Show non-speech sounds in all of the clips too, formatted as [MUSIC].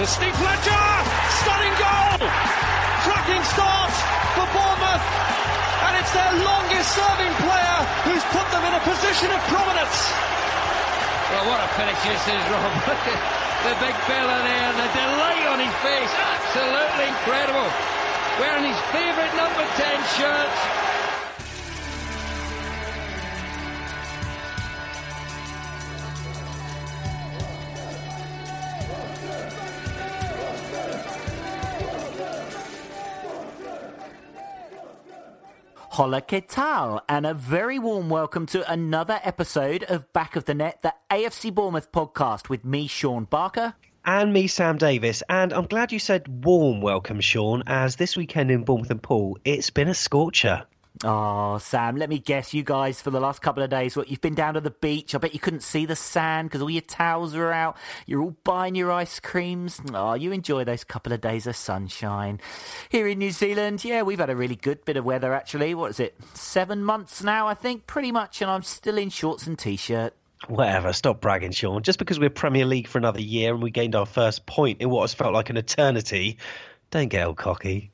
Here's Steve Fletcher! Stunning goal! Cracking start for Bournemouth! And it's their longest serving player who's put them in a position of prominence. Well, what a finish this is, Rob. [LAUGHS] the big fella there, the delight on his face. Absolutely incredible. Wearing his favourite number 10 shirt. Hola, que tal? And a very warm welcome to another episode of Back of the Net, the AFC Bournemouth podcast with me, Sean Barker. And me, Sam Davis. And I'm glad you said warm welcome, Sean, as this weekend in Bournemouth and Poole, it's been a scorcher. Oh, Sam, let me guess, you guys, for the last couple of days, what you've been down to the beach. I bet you couldn't see the sand because all your towels are out. You're all buying your ice creams. Oh, you enjoy those couple of days of sunshine. Here in New Zealand, yeah, we've had a really good bit of weather, actually. What is it? Seven months now, I think, pretty much, and I'm still in shorts and t shirt. Whatever, stop bragging, Sean. Just because we're Premier League for another year and we gained our first point in what has felt like an eternity, don't get all cocky.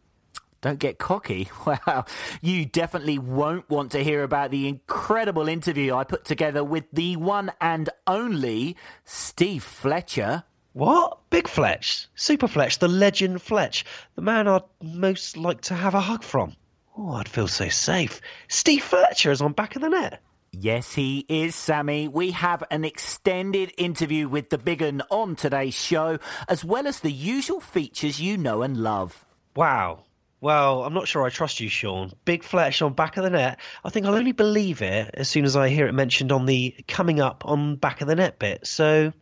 Don't get cocky. [LAUGHS] Wow. You definitely won't want to hear about the incredible interview I put together with the one and only Steve Fletcher. What? Big Fletch? Super Fletch? The legend Fletch? The man I'd most like to have a hug from? Oh, I'd feel so safe. Steve Fletcher is on back of the net. Yes, he is, Sammy. We have an extended interview with the big un on today's show, as well as the usual features you know and love. Wow. Well, I'm not sure I trust you, Sean. Big Fletch on back of the net. I think I'll only believe it as soon as I hear it mentioned on the coming up on back of the net bit. So,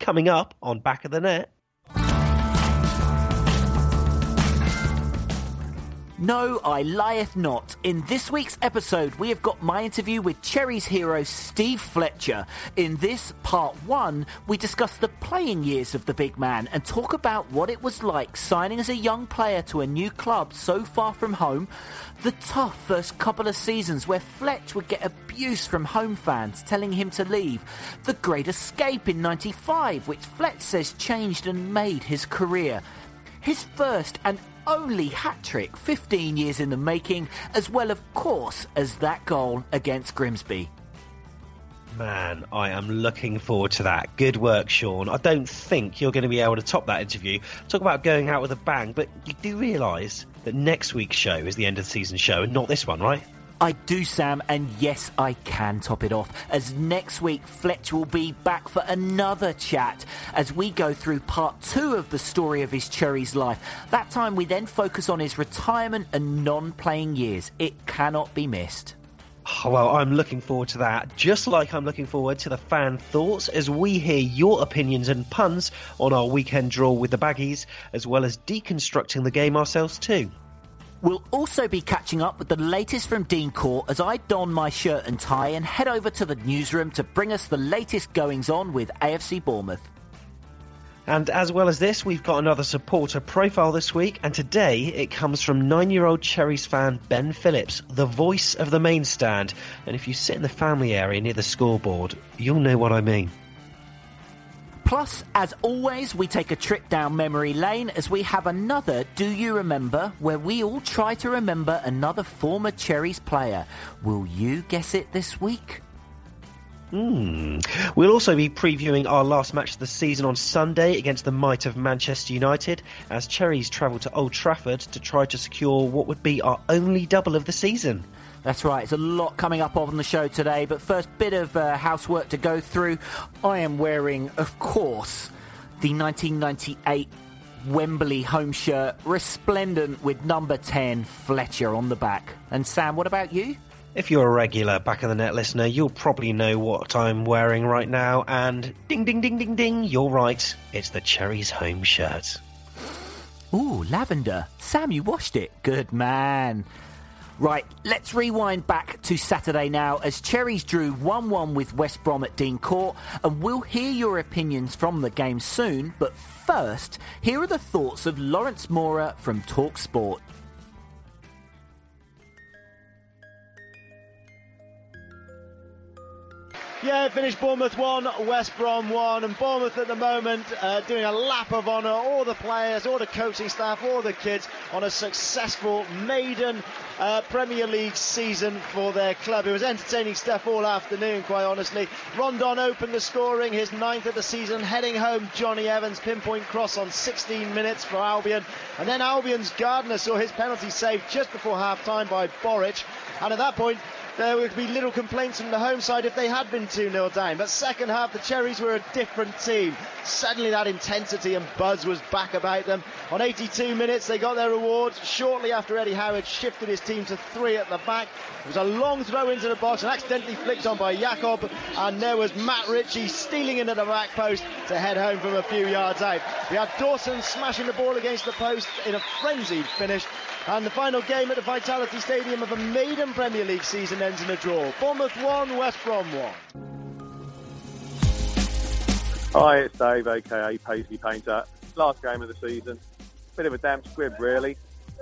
coming up on back of the net. No, I lieth not. In this week's episode, we have got my interview with Cherry's hero Steve Fletcher. In this part one, we discuss the playing years of the big man and talk about what it was like signing as a young player to a new club so far from home, the tough first couple of seasons where Fletch would get abuse from home fans telling him to leave, the great escape in 95, which Fletch says changed and made his career. His first and only hat trick 15 years in the making, as well, of course, as that goal against Grimsby. Man, I am looking forward to that. Good work, Sean. I don't think you're going to be able to top that interview. Talk about going out with a bang, but you do realise that next week's show is the end of the season show and not this one, right? I do, Sam, and yes, I can top it off. As next week, Fletch will be back for another chat as we go through part two of the story of his Cherry's life. That time, we then focus on his retirement and non playing years. It cannot be missed. Oh, Well, I'm looking forward to that, just like I'm looking forward to the fan thoughts as we hear your opinions and puns on our weekend draw with the Baggies, as well as deconstructing the game ourselves too. We'll also be catching up with the latest from Dean Court as I don my shirt and tie and head over to the newsroom to bring us the latest goings on with AFC Bournemouth. And as well as this, we've got another supporter profile this week, and today it comes from nine year old Cherries fan Ben Phillips, the voice of the main stand. And if you sit in the family area near the scoreboard, you'll know what I mean. Plus, as always, we take a trip down memory lane as we have another Do You Remember, where we all try to remember another former Cherries player. Will you guess it this week? Hmm. We'll also be previewing our last match of the season on Sunday against the might of Manchester United as Cherries travel to Old Trafford to try to secure what would be our only double of the season. That's right, it's a lot coming up on the show today, but first, bit of uh, housework to go through. I am wearing, of course, the 1998 Wembley home shirt, resplendent with number 10 Fletcher on the back. And Sam, what about you? If you're a regular back of the net listener, you'll probably know what I'm wearing right now, and ding ding ding ding ding, you're right, it's the Cherries home shirt. Ooh, lavender. Sam, you washed it. Good man. Right, let's rewind back to Saturday now as Cherries drew 1 1 with West Brom at Dean Court, and we'll hear your opinions from the game soon. But first, here are the thoughts of Lawrence Mora from Talk Sport. Yeah, finished Bournemouth 1, West Brom 1, and Bournemouth at the moment uh, doing a lap of honour, all the players, all the coaching staff, all the kids on a successful maiden uh, Premier League season for their club. It was entertaining stuff all afternoon, quite honestly. Rondon opened the scoring, his ninth of the season, heading home Jonny Evans, pinpoint cross on 16 minutes for Albion. And then Albion's Gardner saw his penalty saved just before half time by Boruc. And at that point, there would be little complaints from the home side if they had been 2 0 down. But second half, the Cherries were a different team. Suddenly, that intensity and buzz was back about them. On 82 minutes, they got their reward. Shortly after Eddie Howard shifted his team to three at the back, it was a long throw into the box and accidentally flicked on by Yacob. And there was Matt Ritchie stealing into the back post to head home from a few yards out. We had Dawson smashing the ball against the post in a frenzied finish. And the final game at the Vitality Stadium of a maiden Premier League season ends in a draw. Bournemouth 1, West Brom 1. Hi, it's Dave, aka Paisley Painter. Last game of the season. Bit of a damp squib, really.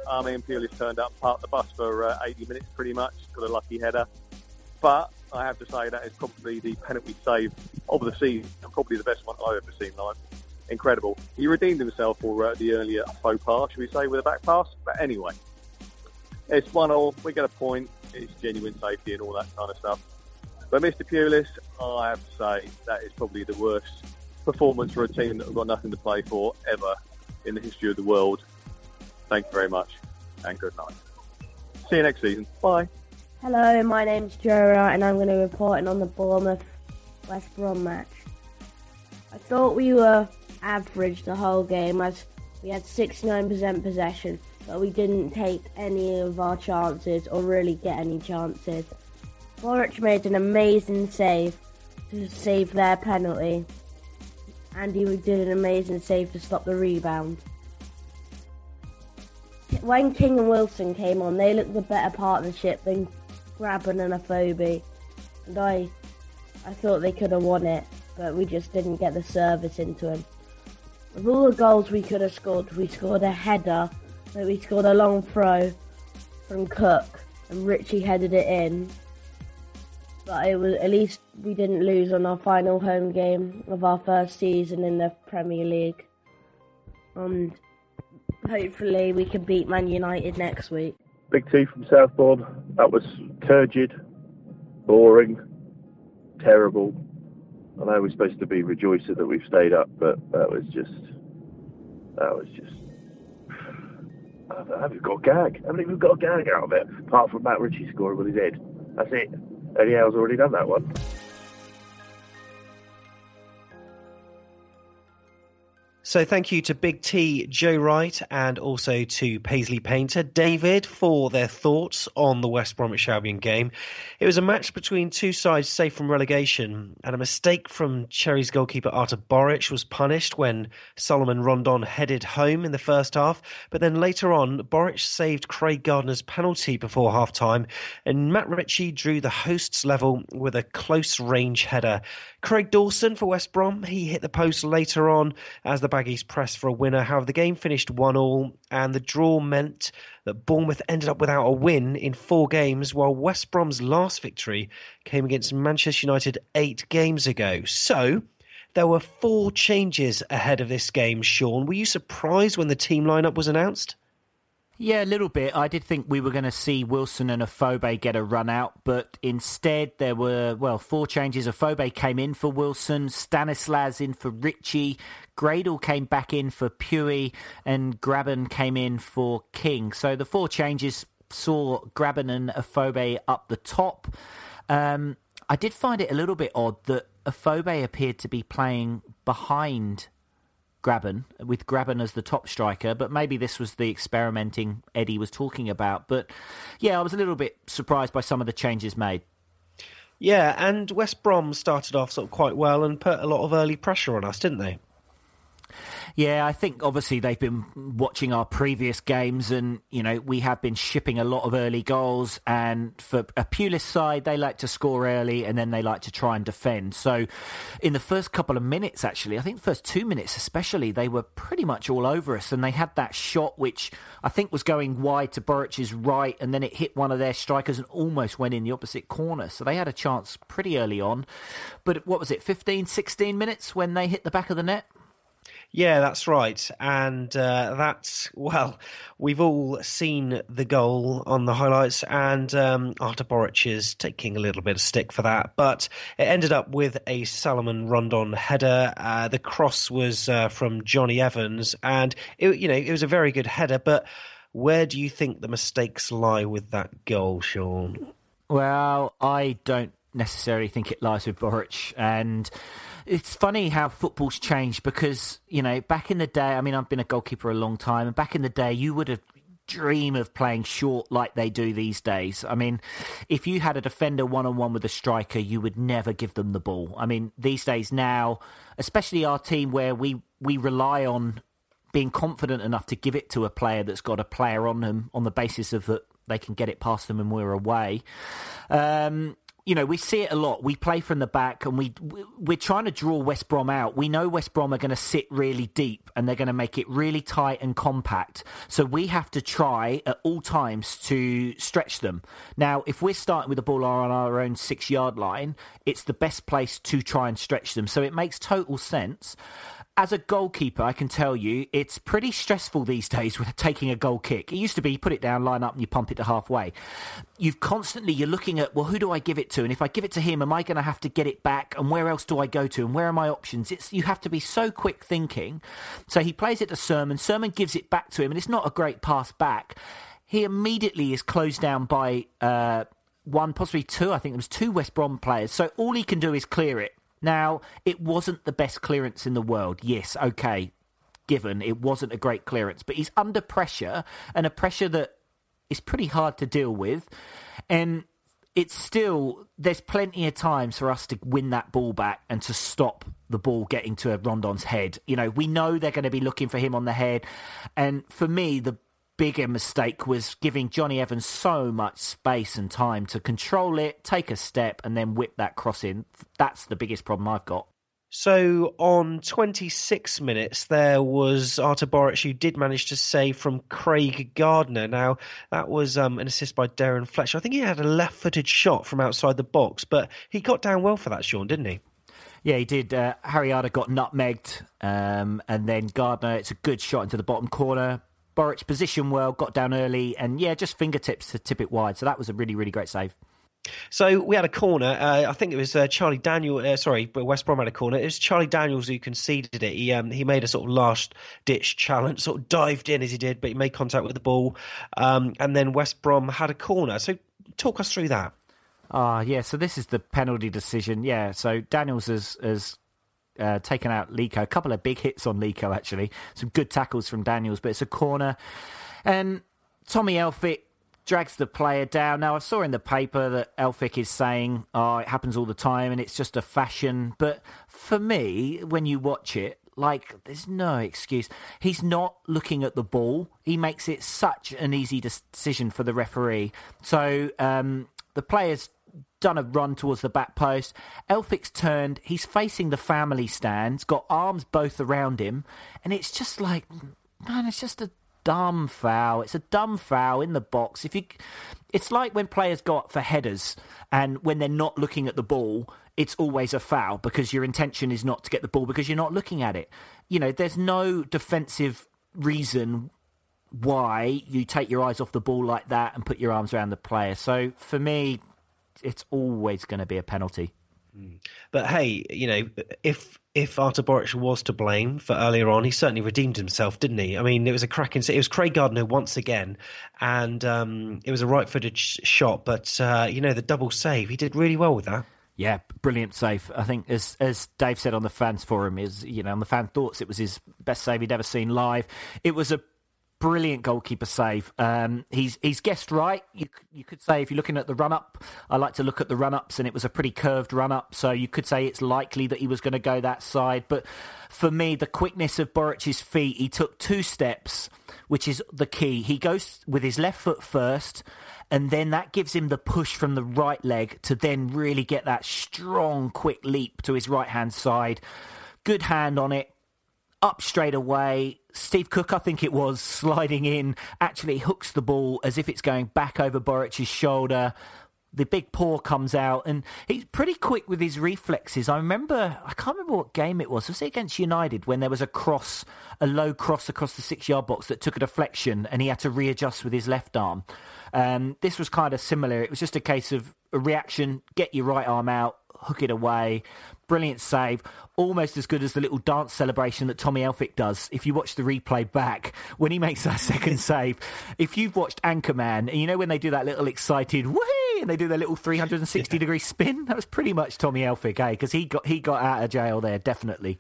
Army and Pulis turned up, parked the bus for uh, 80 minutes pretty much, got a lucky header. But I have to say that is probably the penalty save of the season, and probably the best one I've ever seen live incredible. He redeemed himself for uh, the earlier faux pas, should we say, with a back pass. But anyway, it's one all. We get a point. It's genuine safety and all that kind of stuff. But Mr. Pulis, I have to say that is probably the worst performance for a team that have got nothing to play for ever in the history of the world. Thank you very much, and good night. See you next season. Bye. Hello, my name's Jura, and I'm going to be reporting on the Bournemouth West Brom match. I thought we were average the whole game as we had 69% possession, but we didn't take any of our chances or really get any chances. Boruc made an amazing save to save their penalty, and he did an amazing save to stop the rebound. When King and Wilson came on, they looked the better partnership than Grabban and Afobe, and I, I thought they could have won it, but we just didn't get the service into him. Of all the goals we could have scored, we scored a header, we scored a long throw from Cook, and Ritchie headed it in. But it was at least we didn't lose on our final home game of our first season in the Premier League. And hopefully we can beat Man United next week. Big T from Southbourne. That was turgid, boring, terrible. I know we're supposed to be rejoicing that we've stayed up, but that was just, that was just. I haven't got a gag. I haven't even got a gag out of it, apart from Matt Ritchie scoring with his head. That's it. Eddie Howe's already done that one. So thank you to Big T, Joe Wright, and also to Paisley Painter, David, for their thoughts on the West Bromwich Albion game. It was a match between two sides safe from relegation, and a mistake from Cherries goalkeeper Artur Boruc was punished when Salomon Rondon headed home in the first half. But then later on, Boruc saved Craig Gardner's penalty before half time, and Matt Ritchie drew the hosts level with a close range header. Craig Dawson for West Brom, he hit the post later on as the Baggies pressed for a winner. However, the game finished 1 all, and the draw meant that Bournemouth ended up without a win in four games, while West Brom's last victory came against Manchester United eight games ago. So, there were four changes ahead of this game, Sean. Were you surprised when the team lineup was announced? Yeah, a little bit. I did think we were going to see Wilson and Afobe get a run out, but instead there were, well, four changes. Afobe came in for Wilson, Stanislas in for Ritchie, Gradel came back in for Pewey, and Grabban came in for King. So the four changes saw Grabban and Afobe up the top. Um, I did find it a little bit odd that Afobe appeared to be playing behind Grabban, with Grabban as the top striker, but maybe this was the experimenting Eddie was talking about. But yeah, I was a little bit surprised by some of the changes made. Yeah, and West Brom started off sort of quite well and put a lot of early pressure on us, didn't they? Yeah, I think obviously they've been watching our previous games, and you know we have been shipping a lot of early goals. And for a Pulis side, they like to score early, and then they like to try and defend. So, in the first couple of minutes, actually, I think first two minutes especially, they were pretty much all over us, and they had that shot which I think was going wide to Boruc's right, and then it hit one of their strikers and almost went in the opposite corner. So they had a chance pretty early on. But what was it, 15, 16 minutes when they hit the back of the net? Yeah, that's right. And uh, that's, well, we've all seen the goal on the highlights, and um, Artur Boruc is taking a little bit of stick for that. But it ended up with a Salomon Rondon header. Uh, the cross was uh, from Jonny Evans, and, it, you know, it was a very good header. But where do you think the mistakes lie with that goal, Sean? Well, I don't necessarily think it lies with Boruc. And it's funny how football's changed because, you know, back in the day, I mean, I've been a goalkeeper a long time, and back in the day, you would have dream of playing short like they do these days. I mean, if you had a defender one on one with a striker, you would never give them the ball. I mean, these days now, especially our team where we, we rely on being confident enough to give it to a player that's got a player on them on the basis of that they can get it past them and we're away. Um, you know, we see it a lot. We play from the back, and we we're trying to draw West Brom out. We know West Brom are going to sit really deep, and they're going to make it really tight and compact. So we have to try at all times to stretch them. Now, if we're starting with the ball on our own six yard line, it's the best place to try and stretch them. So it makes total sense as a goalkeeper, I can tell you it's pretty stressful these days with taking a goal kick. It used to be you put it down, line up, and you pump it to halfway. You've constantly you're looking at well, who do I give it to? And if I give it to him, am I going to have to get it back? And where else do I go to? And where are my options? It's you have to be so quick thinking. So he plays it to Sermon. Sermon gives it back to him, and it's not a great pass back. He immediately is closed down by. Uh, one, possibly two. I think there was two West Brom players. So all he can do is clear it. Now, it wasn't the best clearance in the world. Yes, okay, given it wasn't a great clearance, but he's under pressure and a pressure that is pretty hard to deal with. And it's still, there's plenty of times for us to win that ball back and to stop the ball getting to Rondon's head. You know, we know they're going to be looking for him on the head. And for me, the bigger mistake was giving Jonny Evans so much space and time to control it, take a step, and then whip that cross in. That's the biggest problem I've got. So on 26 minutes, there was Artur Boruc who did manage to save from Craig Gardner. Now, that was um, an assist by Darren Fletcher. I think he had a left footed shot from outside the box, but he got down well for that, Sean, didn't he? Yeah, he did. Uh, Harry Arter got nutmegged, um, and then Gardner, it's a good shot into the bottom corner. Boruc position well, got down early, and yeah, just fingertips to tip it wide. So that was a really, really great save. So we had a corner. Uh, I think it was uh, Charlie Daniel. Uh, sorry, West Brom had a corner. It was Charlie Daniels who conceded it. He um, he made a sort of last ditch challenge, sort of dived in as he did, but he made contact with the ball, um, and then West Brom had a corner. So talk us through that. Ah, yeah. So this is the penalty decision. Yeah. So Daniels has has uh, taken out Lico. A couple of big hits on Lico, actually. Some good tackles from Daniels, but it's a corner. And Tommy Elphick drags the player down. Now, I saw in the paper that Elphick is saying, oh, it happens all the time and it's just a fashion. But for me, when you watch it, like, there's no excuse. He's not looking at the ball. He makes it such an easy decision for the referee. So um, the player's done a run towards the back post. Elphick's turned. He's facing the family stands, got arms both around him. And it's just like, man, it's just a dumb foul. It's a dumb foul in the box. If you, it's like when players go up for headers, and when they're not looking at the ball, it's always a foul because your intention is not to get the ball because you're not looking at it. You know, there's no defensive reason why you take your eyes off the ball like that and put your arms around the player. So for me, it's always going to be a penalty. But hey, you know, if if Artur Boruc was to blame for earlier on, he certainly redeemed himself, didn't he? I mean, it was a cracking. It was Craig Gardner once again, and um, it was a right-footed sh- shot. But uh, you know, the double save, he did really well with that. Yeah, brilliant save. I think, as as Dave said on the fans forum, is you know on the fan thoughts, it was his best save he'd ever seen live. It was a brilliant goalkeeper save. Um, he's he's guessed right. You you could say if you're looking at the run up, I like to look at the run ups, and it was a pretty curved run up. So you could say it's likely that he was going to go that side. But for me, the quickness of Boruc's feet, he took two steps, which is the key. He goes with his left foot first. And then that gives him the push from the right leg to then really get that strong, quick leap to his right hand side. Good hand on it, up straight away. Steve Cook, I think it was, sliding in, actually hooks the ball as if it's going back over Boruc's shoulder. The big paw comes out, and he's pretty quick with his reflexes. I remember, I can't remember what game it was. Was it against United when there was a cross, a low cross across the six yard box that took a deflection, and he had to readjust with his left arm? Um, this was kind of similar. It was just a case of a reaction, get your right arm out, hook it away. Brilliant save. Almost as good as the little dance celebration that Tommy Elphick does. If you watch the replay back, when he makes that [LAUGHS] second save, if you've watched Anchorman, and you know when they do that little excited whee and they do their little 360 yeah. degree spin, that was pretty much Tommy Elphick, eh? Because he got he got out of jail there, definitely.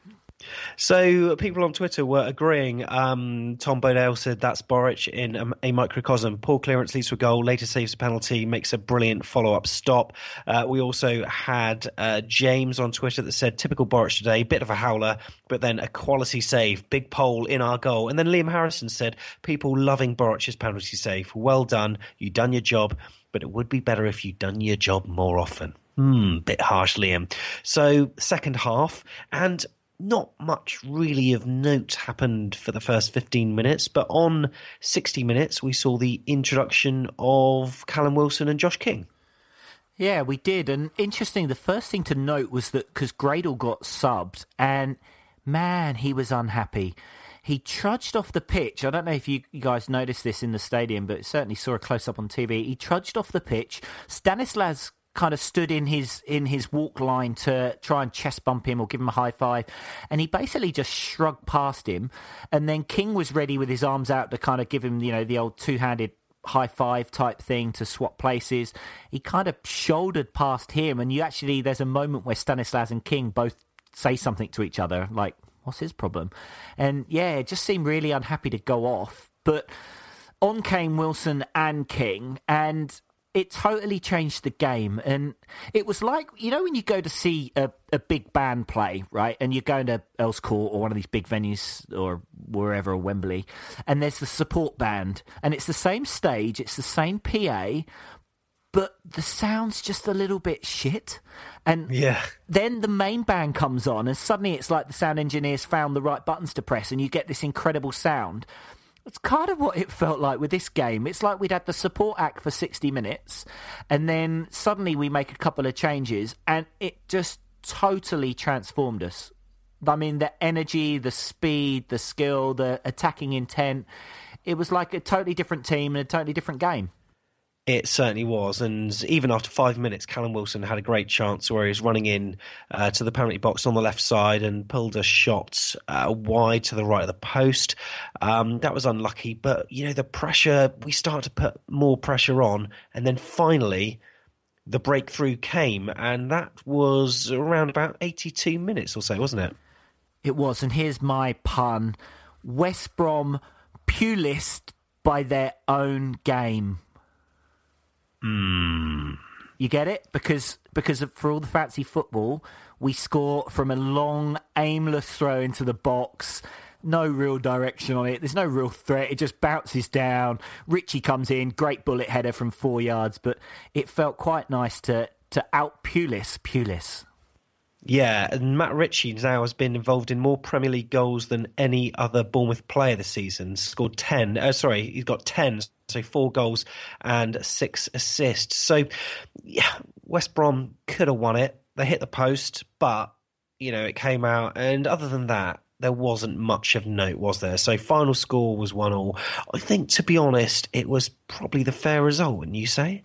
So people on Twitter were agreeing. Um, Tom Bodell said that's Boruc in a, a, microcosm. Poor clearance leads to a goal. Later saves a penalty, makes a brilliant follow-up stop. Uh, we also had uh, James on Twitter that said typical Boruc today, bit of a howler, but then a quality save, big pole in our goal. And then Liam Harrison said people loving Boruc's penalty save. Well done, you done your job, but it would be better if you'd done your job more often. Hmm, bit harsh, Liam. So, second half, and not much really of note happened for the first 15 minutes, but on 60 minutes, we saw the introduction of Callum Wilson and Josh King. Yeah, we did. And interesting, the first thing to note was that because Gradel got subbed, and man, he was unhappy. He trudged off the pitch. I don't know if you, you guys noticed this in the stadium, but certainly saw a close up on TV. He trudged off the pitch. Stanislas kind of stood in his in his walk line to try and chest bump him or give him a high five, and he basically just shrugged past him. And then King was ready with his arms out to kind of give him, you know, the old two handed high five type thing to swap places. He kind of shouldered past him, and you actually there's a moment where Stanislas and King both say something to each other, like, "What's his problem?" And yeah, just seemed really unhappy to go off, but. On came Wilson and King, and it totally changed the game. And it was like, you know, when you go to see a, a big band play, right? And you're going to Earls Court or one of these big venues or wherever, or Wembley, and there's the support band, and it's the same stage, it's the same PA, but the sound's just a little bit shit. And yeah. then the main band comes on, and suddenly it's like the sound engineers found the right buttons to press, and you get this incredible sound. It's kind of what it felt like with this game. It's like we'd had the support act for 60 minutes, and then suddenly we make a couple of changes, and it just totally transformed us. I mean, the energy, the speed, the skill, the attacking intent. It was like a totally different team and a totally different game. It certainly was, and even after five minutes, Callum Wilson had a great chance where he was running in uh, to the penalty box on the left side and pulled a shot uh, wide to the right of the post. Um, that was unlucky, but you know the pressure. We started to put more pressure on, and then finally the breakthrough came, and that was around about eighty-two minutes or so, wasn't it? It was, and here's my pun: West Brom Pulis by their own game. Mm. You get it because because for all the fancy football, we score from a long, aimless throw into the box. No real direction on it. There's no real threat. It just bounces down. Ritchie comes in, great bullet header from four yards, but it felt quite nice to to out Pulis. Pulis. Yeah, and Matt Ritchie now has been involved in more Premier League goals than any other Bournemouth player this season. Scored 10. Uh, sorry, he's got 10, so four goals and six assists. So, yeah, West Brom could have won it. They hit the post, but, you know, it came out. And other than that, there wasn't much of note, was there? So, final score was 1 all. I think, to be honest, it was probably the fair result, wouldn't you say?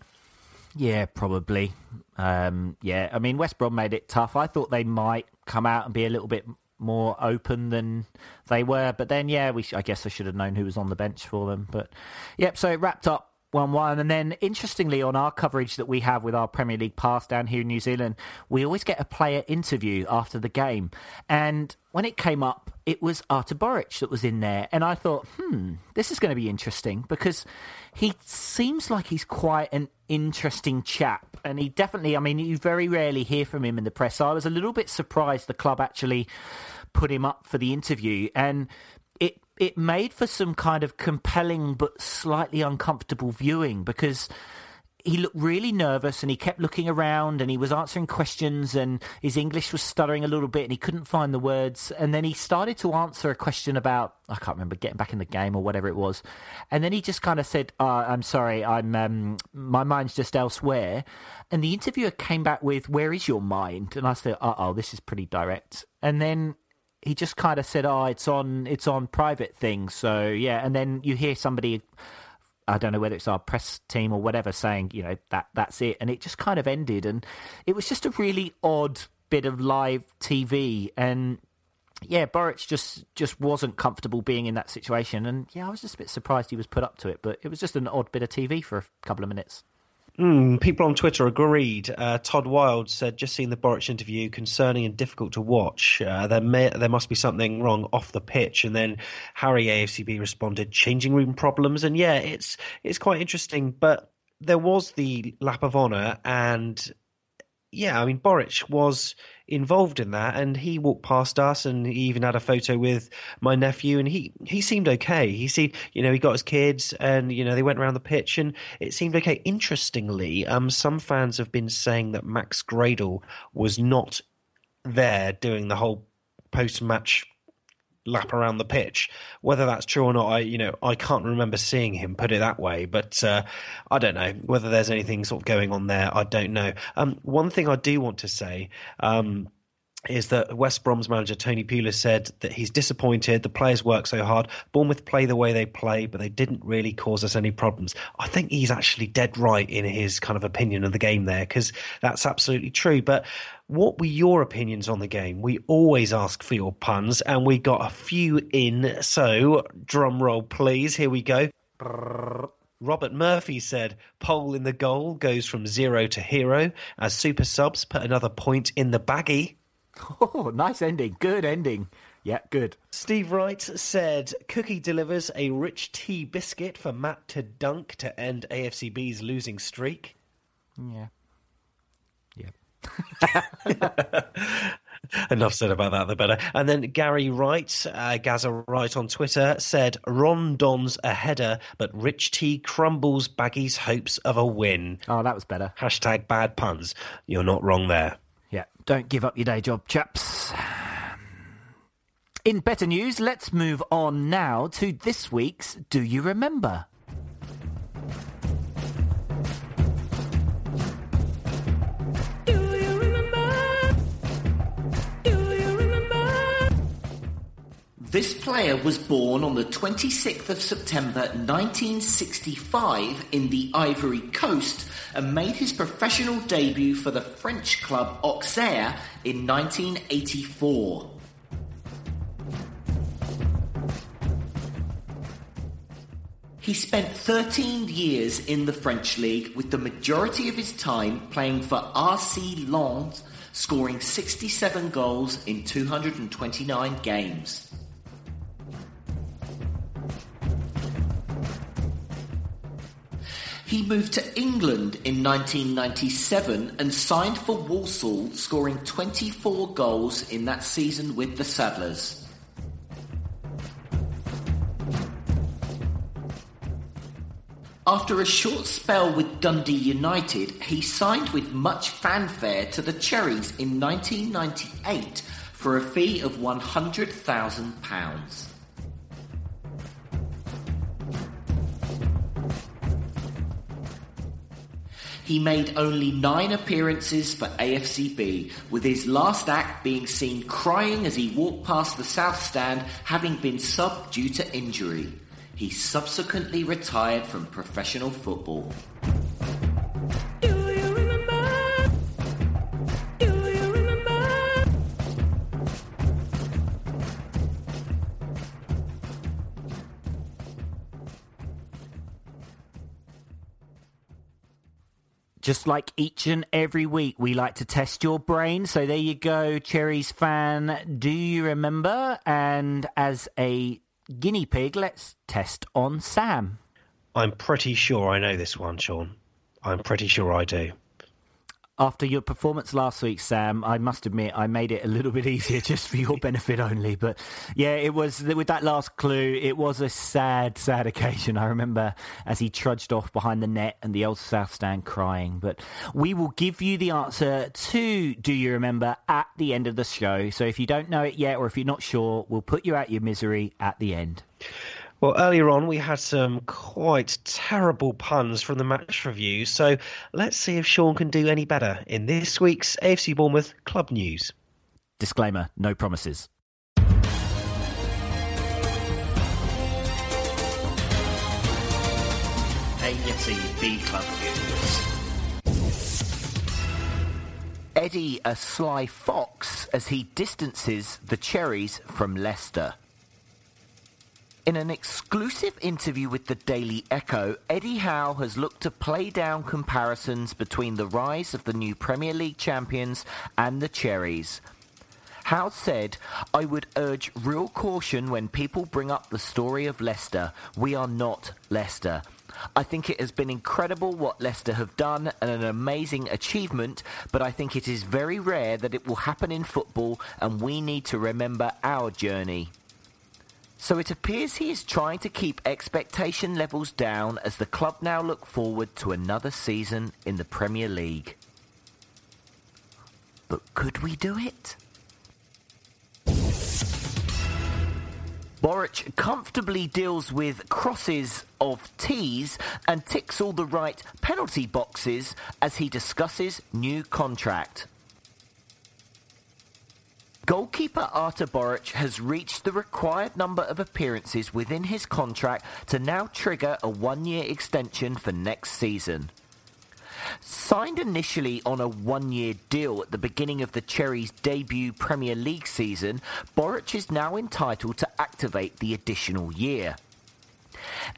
Yeah, probably. Um, yeah, I mean, West Brom made it tough. I thought they might come out and be a little bit more open than they were, but then, yeah, we I guess I should have known who was on the bench for them. But yep, so it wrapped up 1 1. And then, interestingly, on our coverage that we have with our Premier League pass down here in New Zealand, we always get a player interview after the game. And when it came up, it was Artur Boruc that was in there. And I thought, hmm, this is going to be interesting because he seems like he's quite an interesting chap. And he definitely, I mean, you very rarely hear from him in the press. So I was a little bit surprised the club actually put him up for the interview. And it it made for some kind of compelling but slightly uncomfortable viewing because he looked really nervous and he kept looking around and he was answering questions and his English was stuttering a little bit and he couldn't find the words. And then he started to answer a question about, I can't remember, getting back in the game or whatever it was. And then he just kind of said, oh, I'm sorry, I'm, um, my mind's just elsewhere. And the interviewer came back with, Where is your mind? And I said, Uh oh, this is pretty direct. And then he just kind of said, "Oh, it's on, it's on private things." So yeah, and then you hear somebody, I don't know whether it's our press team or whatever, saying, you know, that that's it, and it just kind of ended, and it was just a really odd bit of live TV, and yeah, Boruc just just wasn't comfortable being in that situation, and yeah, I was just a bit surprised he was put up to it, but it was just an odd bit of TV for a couple of minutes. Mm, people on Twitter agreed. Uh, Todd Wild said, "Just seen the Boruc interview, concerning and difficult to watch. Uh, there may, there must be something wrong off the pitch." And then Harry AFCB responded, "Changing room problems." And yeah, it's it's quite interesting. But there was the lap of honour, and yeah, I mean, Boruc was involved in that, and he walked past us, and he even had a photo with my nephew, and he he seemed okay. He seemed, you know, he got his kids, and you know, they went around the pitch, and it seemed okay. Interestingly, um, some fans have been saying that Max Gradel was not there doing the whole post-match lap around the pitch. Whether that's true or not, I you know I can't remember seeing him put it that way. But uh, I don't know whether there's anything sort of going on there. I don't know. Um, one thing I do want to say. Um, is that West Brom's manager Tony Pulis said that he's disappointed. The players work so hard. Bournemouth play the way they play, but they didn't really cause us any problems. I think he's actually dead right in his kind of opinion of the game there because that's absolutely true. But what were your opinions on the game? We always ask for your puns, and we got a few in. So, drum roll, please. Here we go. Robert Murphy said, Pole in the goal goes from zero to hero as super subs put another point in the baggy. [LAUGHS] Oh, nice ending. Good ending. Yeah, good. Steve Wright said, Cookie delivers a rich tea biscuit for Matt to dunk to end AFCB's losing streak. Yeah. Yeah. [LAUGHS] Enough said about that, the better. And then Gary Wright, uh, Gaza Wright on Twitter, said, Ron dons a header, but Rich T crumbles Baggy's hopes of a win. Oh, that was better. Hashtag bad puns. You're not wrong there. Yeah, don't give up your day job, chaps. In better news, let's move on now to this week's Do You Remember? This player was born on the 26th of September 1965 in the Ivory Coast and made his professional debut for the French club Auxerre in 1984. He spent 13 years in the French league with the majority of his time playing for RC Lens scoring 67 goals in 229 games. He moved to England in 1997 and signed for Walsall, scoring 24 goals in that season with the Saddlers. After a short spell with Dundee United, he signed with much fanfare to the Cherries in 1998 for a fee of £100,000. He made only nine appearances for AFCB, with his last act being seen crying as he walked past the South Stand, having been subbed due to injury. He subsequently retired from professional football. Just like each and every week, we like to test your brain. So there you go, Cherries fan. Do you remember? And as a guinea pig, let's test on Sam. I'm pretty sure I know this one, Sean. I'm pretty sure I do. After your performance last week, Sam, I must admit I made it a little bit [LAUGHS] easier just for your benefit only. But yeah, it was with that last clue. It was a sad, sad [LAUGHS] occasion. I remember as he trudged off behind the net and the old South Stand crying. But we will give you the answer to "Do you remember?" at the end of the show. So if you don't know it yet, or if you're not sure, we'll put you out your misery at the end. Well, earlier on, we had some quite terrible puns from the match review, so let's see if Sean can do any better in this week's AFC Bournemouth Club News. Disclaimer no promises. AFC B Club News. Eddie a sly fox as he distances the Cherries from Leicester. In an exclusive interview with the Daily Echo, Eddie Howe has looked to play down comparisons between the rise of the new Premier League champions and the Cherries. Howe said, I would urge real caution when people bring up the story of Leicester. We are not Leicester. I think it has been incredible what Leicester have done and an amazing achievement, but I think it is very rare that it will happen in football and we need to remember our journey. So it appears he is trying to keep expectation levels down as the club now look forward to another season in the Premier League. But could we do it? Boruc comfortably deals with crosses of T's and ticks all the right penalty boxes as he discusses new contract. Goalkeeper Artur Boruc has reached the required number of appearances within his contract to now trigger a one-year extension for next season. Signed initially on a one year deal at the beginning of the Cherries' debut Premier League season, Boric is now entitled to activate the additional year.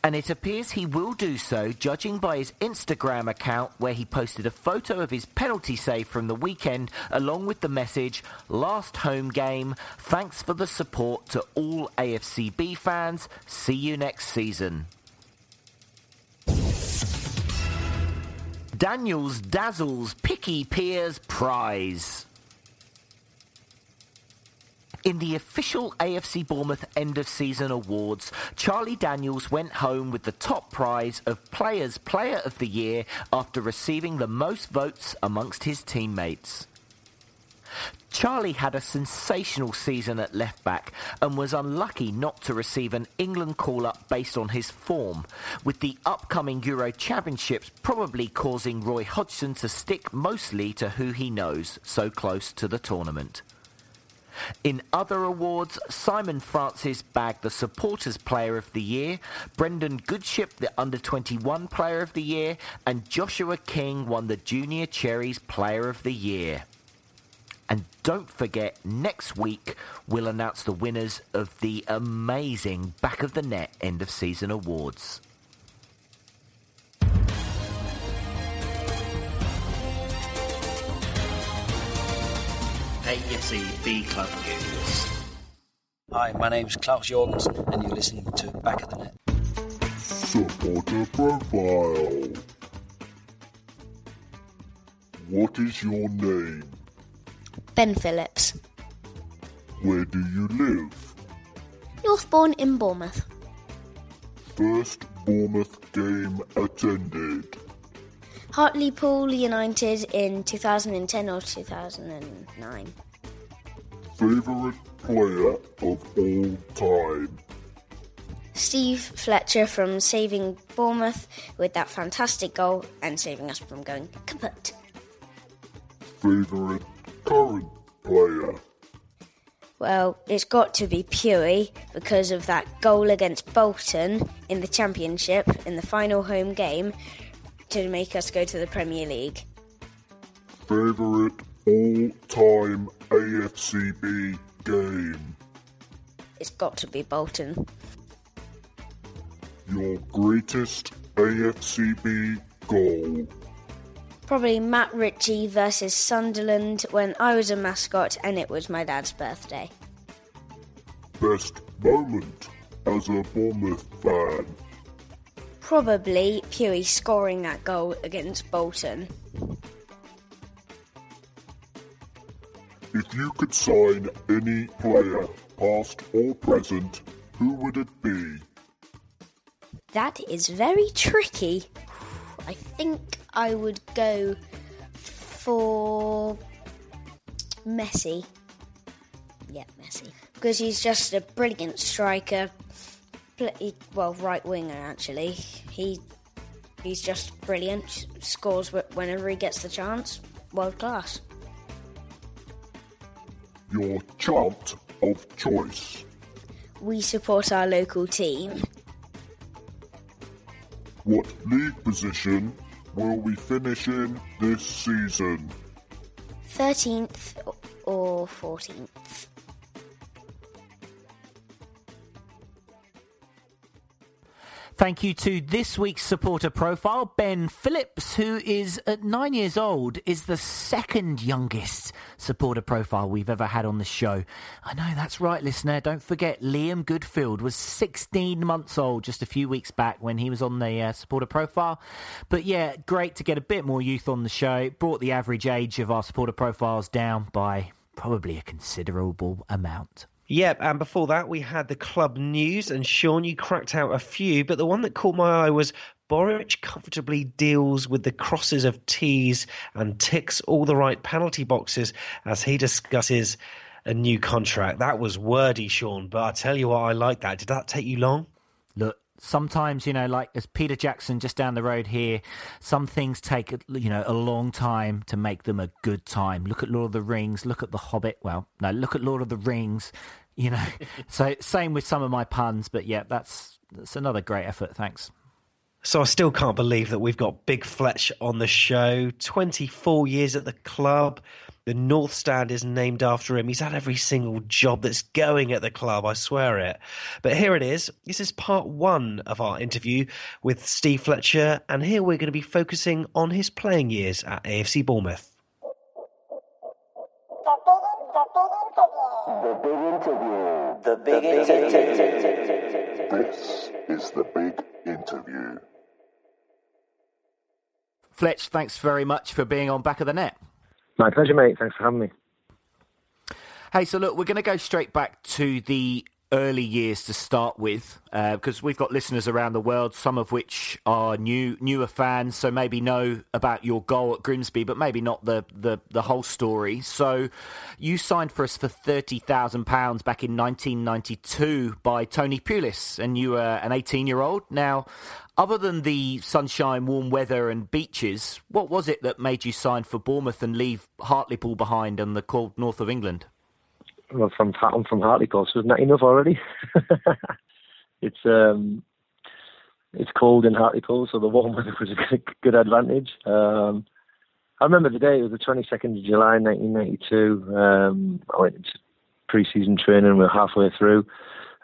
And it appears he will do so, judging by his Instagram account, where he posted a photo of his penalty save from the weekend, along with the message, Last home game, thanks for the support to all AFCB fans, see you next season. Daniels Dazzles Picky Peers Prize. In the official AFC Bournemouth end of season awards, Charlie Daniels went home with the top prize of Players Player of the Year after receiving the most votes amongst his teammates. Charlie had a sensational season at left back and was unlucky not to receive an England call up based on his form, with the upcoming Euro Championships probably causing Roy Hodgson to stick mostly to who he knows so close to the tournament. In other awards, Simon Francis bagged the Supporters Player of the Year, Brandon Goodship the Under 21 Player of the Year, and Joshua King won the Junior Cherries Player of the Year. And don't forget, next week we'll announce the winners of the amazing Back of the Net End of Season Awards. AFCB Club News. Hi, my name's Klaus Jorgens, and you're listening to Back of the Net. Supporter profile. What is your name? Ben Phillips. Where do you live? Northbourne in Bournemouth. First Bournemouth game attended. Hartlepool United in 2010 or 2009. Favourite player of all time? Steve Fletcher from saving Bournemouth with that fantastic goal and saving us from going kaput. Favourite current player? Well, it's got to be Pewey because of that goal against Bolton in the Championship in the final home game to make us go to the Premier League. Favourite all time AFCB game? It's got to be Bolton. Your greatest AFCB goal? Probably Matt Ritchie versus Sunderland when I was a mascot and it was my dad's birthday. Best moment as a Bournemouth fan? Probably Pewey scoring that goal against Bolton. If you could sign any player, past or present, who would it be? That is very tricky. I think I would go for Messi. Yeah, Messi. Because he's just a brilliant striker. Well, right winger, actually. He He's just brilliant. Scores whenever he gets the chance. World class. Your chant of choice. We support our local team. What league position will we finish in this season? 13th or 14th. Thank you to this week's supporter profile, Ben Phillips, who is at nine years old, is the second youngest supporter profile we've ever had on the show. I know that's right, listener. Don't forget, Liam Goodfield was 16 months old just a few weeks back when he was on the uh, supporter profile. But yeah, great to get a bit more youth on the show. Brought the average age of our supporter profiles down by probably a considerable amount. Yep, and before that we had the club news, and Sean, you cracked out a few, but the one that caught my eye was Boruc comfortably deals with the crosses of T's and ticks all the right penalty boxes as he discusses a new contract. That was wordy, Sean, but I tell you what, I like that. Did that take you long? Look, sometimes you know like as peter jackson just down the road here some things take you know a long time to make them a good time look at lord of the rings look at the hobbit well no look at lord of the rings you know [LAUGHS] so same with some of my puns but yeah that's that's another great effort thanks so I still can't believe that we've got Big Fletch on the show. 24 years at the club. The North Stand is named after him. He's had every single job that's going at the club, I swear it. But here it is. This is part one of our interview with Steve Fletcher, and here we're going to be focusing on his playing years at AFC Bournemouth. The big interview. The big interview. This is the big interview. Fletch, thanks very much for being on Back of the Net. My pleasure, mate. Thanks for having me. Hey, so look, we're going to go straight back to the early years to start with, uh, because we've got listeners around the world, some of which are new newer fans, so maybe know about your goal at Grimsby, but maybe not the the, the whole story. So, you signed for us for thirty thousand pounds back in nineteen ninety two by Tony Pulis, and you were an eighteen year old. Now, other than the sunshine, warm weather, and beaches, what was it that made you sign for Bournemouth and leave Hartlepool behind and the cold north of England? Well, from I'm from Hartlepool, so isn't that enough already? [LAUGHS] it's um, it's cold in Hartlepool, so the warm [LAUGHS] weather was a good, advantage. Um, I remember the day; it was the 22nd of July, 1992. Um, I went into pre-season training. We are halfway through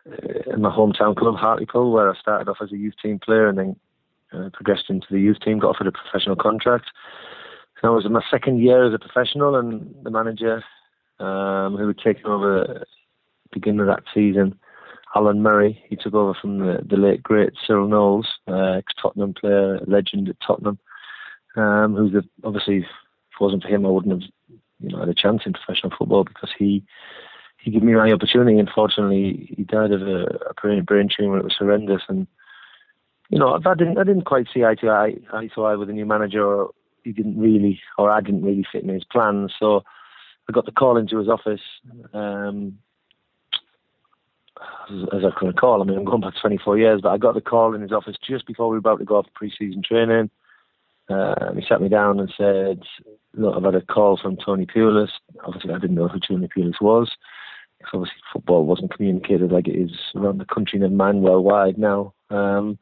uh, in my hometown club, Hartlepool, where I started off as a youth team player and then uh, progressed into the youth team, got offered a professional contract. So it was in my second year as a professional, and the manager um, who had taken over at the beginning of that season. Alan Murray, he took over from the, the late great Cyril Knowles, uh, ex-Tottenham player, legend at Tottenham, um, who's a, obviously, if it wasn't for him, I wouldn't have, you know, had a chance in professional football because he he gave me my opportunity. Unfortunately, he died of a, a brain, brain tumor. It was horrendous, and you know, I didn't I didn't quite see eye to eye, eye to eye with the new manager. Or he didn't really, or I didn't really fit in his plans. So I got the call into his office. Um, as, I can recall, I mean, I'm going back 24 years, but I got the call in his office just before we were about to go off pre-season training. Uh, he sat me down and said, "Look, I've had a call from Tony Pulis. Obviously, I didn't know who Tony Pulis was. Because obviously, football wasn't communicated like it is around the country, never mind worldwide now. Um,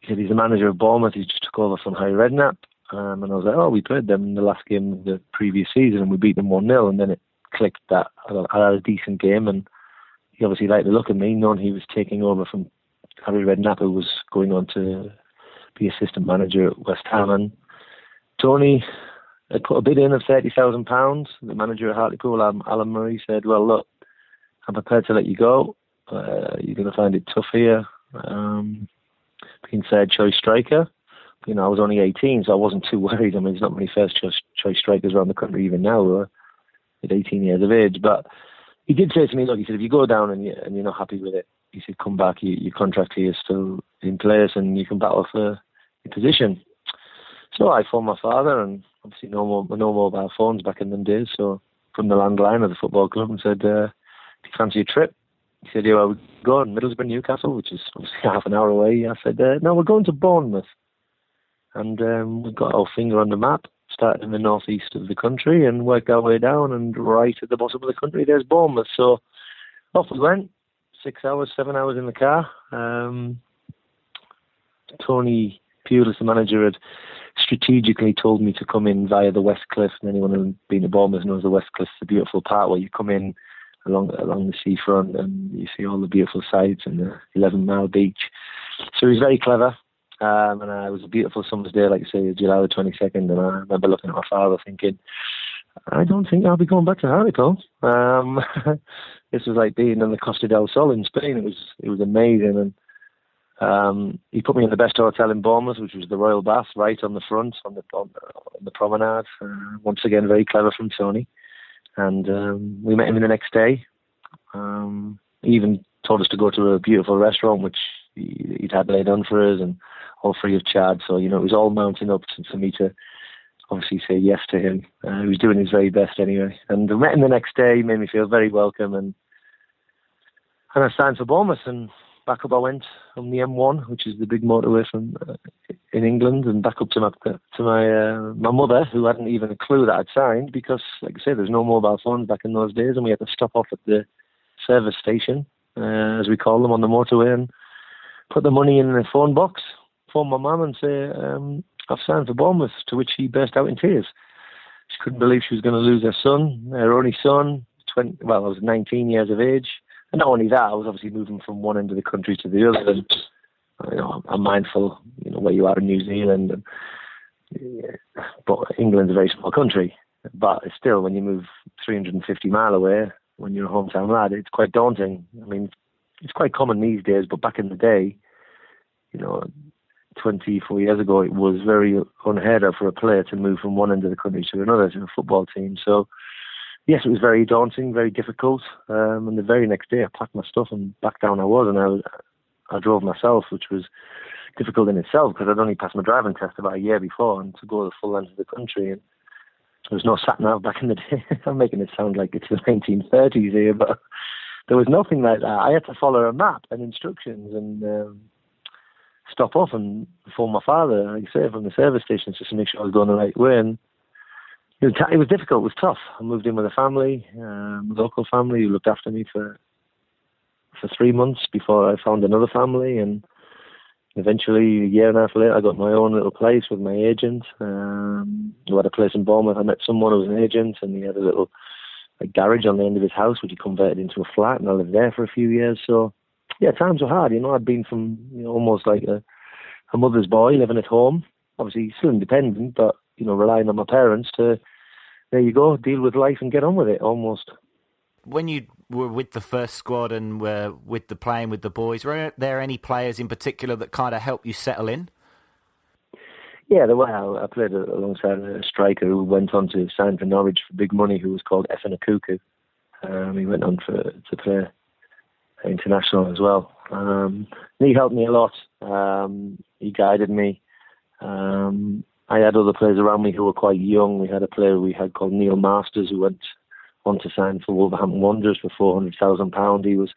he said he's the manager of Bournemouth. He just took over from Harry Redknapp. Um, and I was like, oh, we played them in the last game of the previous season and we beat them 1 0. And then it clicked that I had a decent game. And he obviously liked the look of me, knowing he was taking over from Harry Redknapp, who was going on to be assistant manager at West Ham. And Tony had put a bid in of £30,000. The manager at Hartlepool, Alan Murray, said, well, look, I'm prepared to let you go. Uh, you're going to find it tough here. Um, being third choice striker you know, I was only 18, so I wasn't too [LAUGHS] worried. I mean, there's not many first choice, choice strikers around the country even now who are at 18 years of age. But he did say to me, look, he said, if you go down and, you, and you're not happy with it, he said, come back, you, your contract here is still in place and you can battle for your position. So I phoned my father, and obviously no, more, no mobile phones back in them days, so from the landline of the football club and said, uh, do you fancy a trip? He said, yeah, well, we're going Middlesbrough, Newcastle, which is obviously [LAUGHS] half an hour away. I said, uh, no, we're going to Bournemouth and um, we got our finger on the map, started in the northeast of the country and worked our way down, and right at the bottom of the country there's Bournemouth. So off we went, six hours, seven hours in the car. Um, Tony Pulis, the manager, had strategically told me to come in via the West Cliff, and anyone who's been to Bournemouth knows the West Cliff's a beautiful part where you come in along along the seafront and you see all the beautiful sights and the 11 mile beach. So he's very clever. Um, and uh, it was a beautiful summer's day, like say, July the 22nd. And I remember looking at my father thinking, I don't think I'll be going back to Hartlepool. Um, [LAUGHS] this was like being in the Costa del Sol in Spain. It was it was amazing, and um, he put me in the best hotel in Bournemouth, which was the Royal Bath, right on the front on the on, on the promenade. Uh, once again, very clever from Tony, and um, we met him the next day. Um, he even told us to go to a beautiful restaurant, which he'd had laid on for us, and all free of charge. So, you know, it was all mounting up to, for me to obviously say yes to him. Uh, he was doing his very best anyway. And I met him the next day, he made me feel very welcome and and I signed for Bournemouth and back up I went on the M1, which is the big motorway from uh, in England, and back up to my to my uh, my mother, who hadn't even a clue that I'd signed because, like I say, there's no mobile phones back in those days, and we had to stop off at the service station, uh, as we call them, on the motorway, and put the money in the phone box, phone my mum and say, um, I've signed for Bournemouth, to which she burst out in tears. She couldn't believe she was going to lose her son, her only son, 20, well, I was 19 years of age. And not only that, I was obviously moving from one end of the country to the other. And, you know, I'm mindful, you know, where you are in New Zealand. And, yeah, but England's a very small country. But still, when you move 350 mile away, when you're a hometown lad, it's quite daunting. I mean, it's quite common these days, but back in the day, you know, 24 years ago, it was very unheard of for a player to move from one end of the country to another to a football team. So, yes, it was very daunting, very difficult. Um, and the very next day, I packed my stuff and back down I was, and I, I drove myself, which was difficult in itself because I'd only passed my driving test about a year before, and to go the full length of the country. And there was no sat nav back in the [LAUGHS] day. I'm making it sound like it's the 1930s here, but there was nothing like that. I had to follow a map and instructions and. Um, stop off and phone my father, like I say, from the service station just to make sure I was going the right way. And it was, it was difficult, it was tough. I moved in with a family, um, a local family who looked after me for for three months before I found another family. And eventually, a year and a half later, I got my own little place with my agent. Um, who had a place in Bournemouth. I met someone who was an agent, and he had a little a garage on the end of his house, which he converted into a flat, and I lived there for a few years. So yeah, times were hard. You know, I'd been from you know, almost like a, a mother's boy living at home, obviously still independent, but you know, relying on my parents to there you go, deal with life and get on with it almost. When you were with the first squad and were with the playing with the boys, were there any players in particular that kind of helped you settle in? Yeah, the way I, played alongside a striker who went on to sign for Norwich for big money, who was called Efan Ekoku. Um, he went on for, to play international as well. Um, he helped me a lot. Um, he guided me. Um, I had other players around me who were quite young. We had a player we had called Neil Masters who went on to sign for Wolverhampton Wanderers for four hundred thousand pound. He was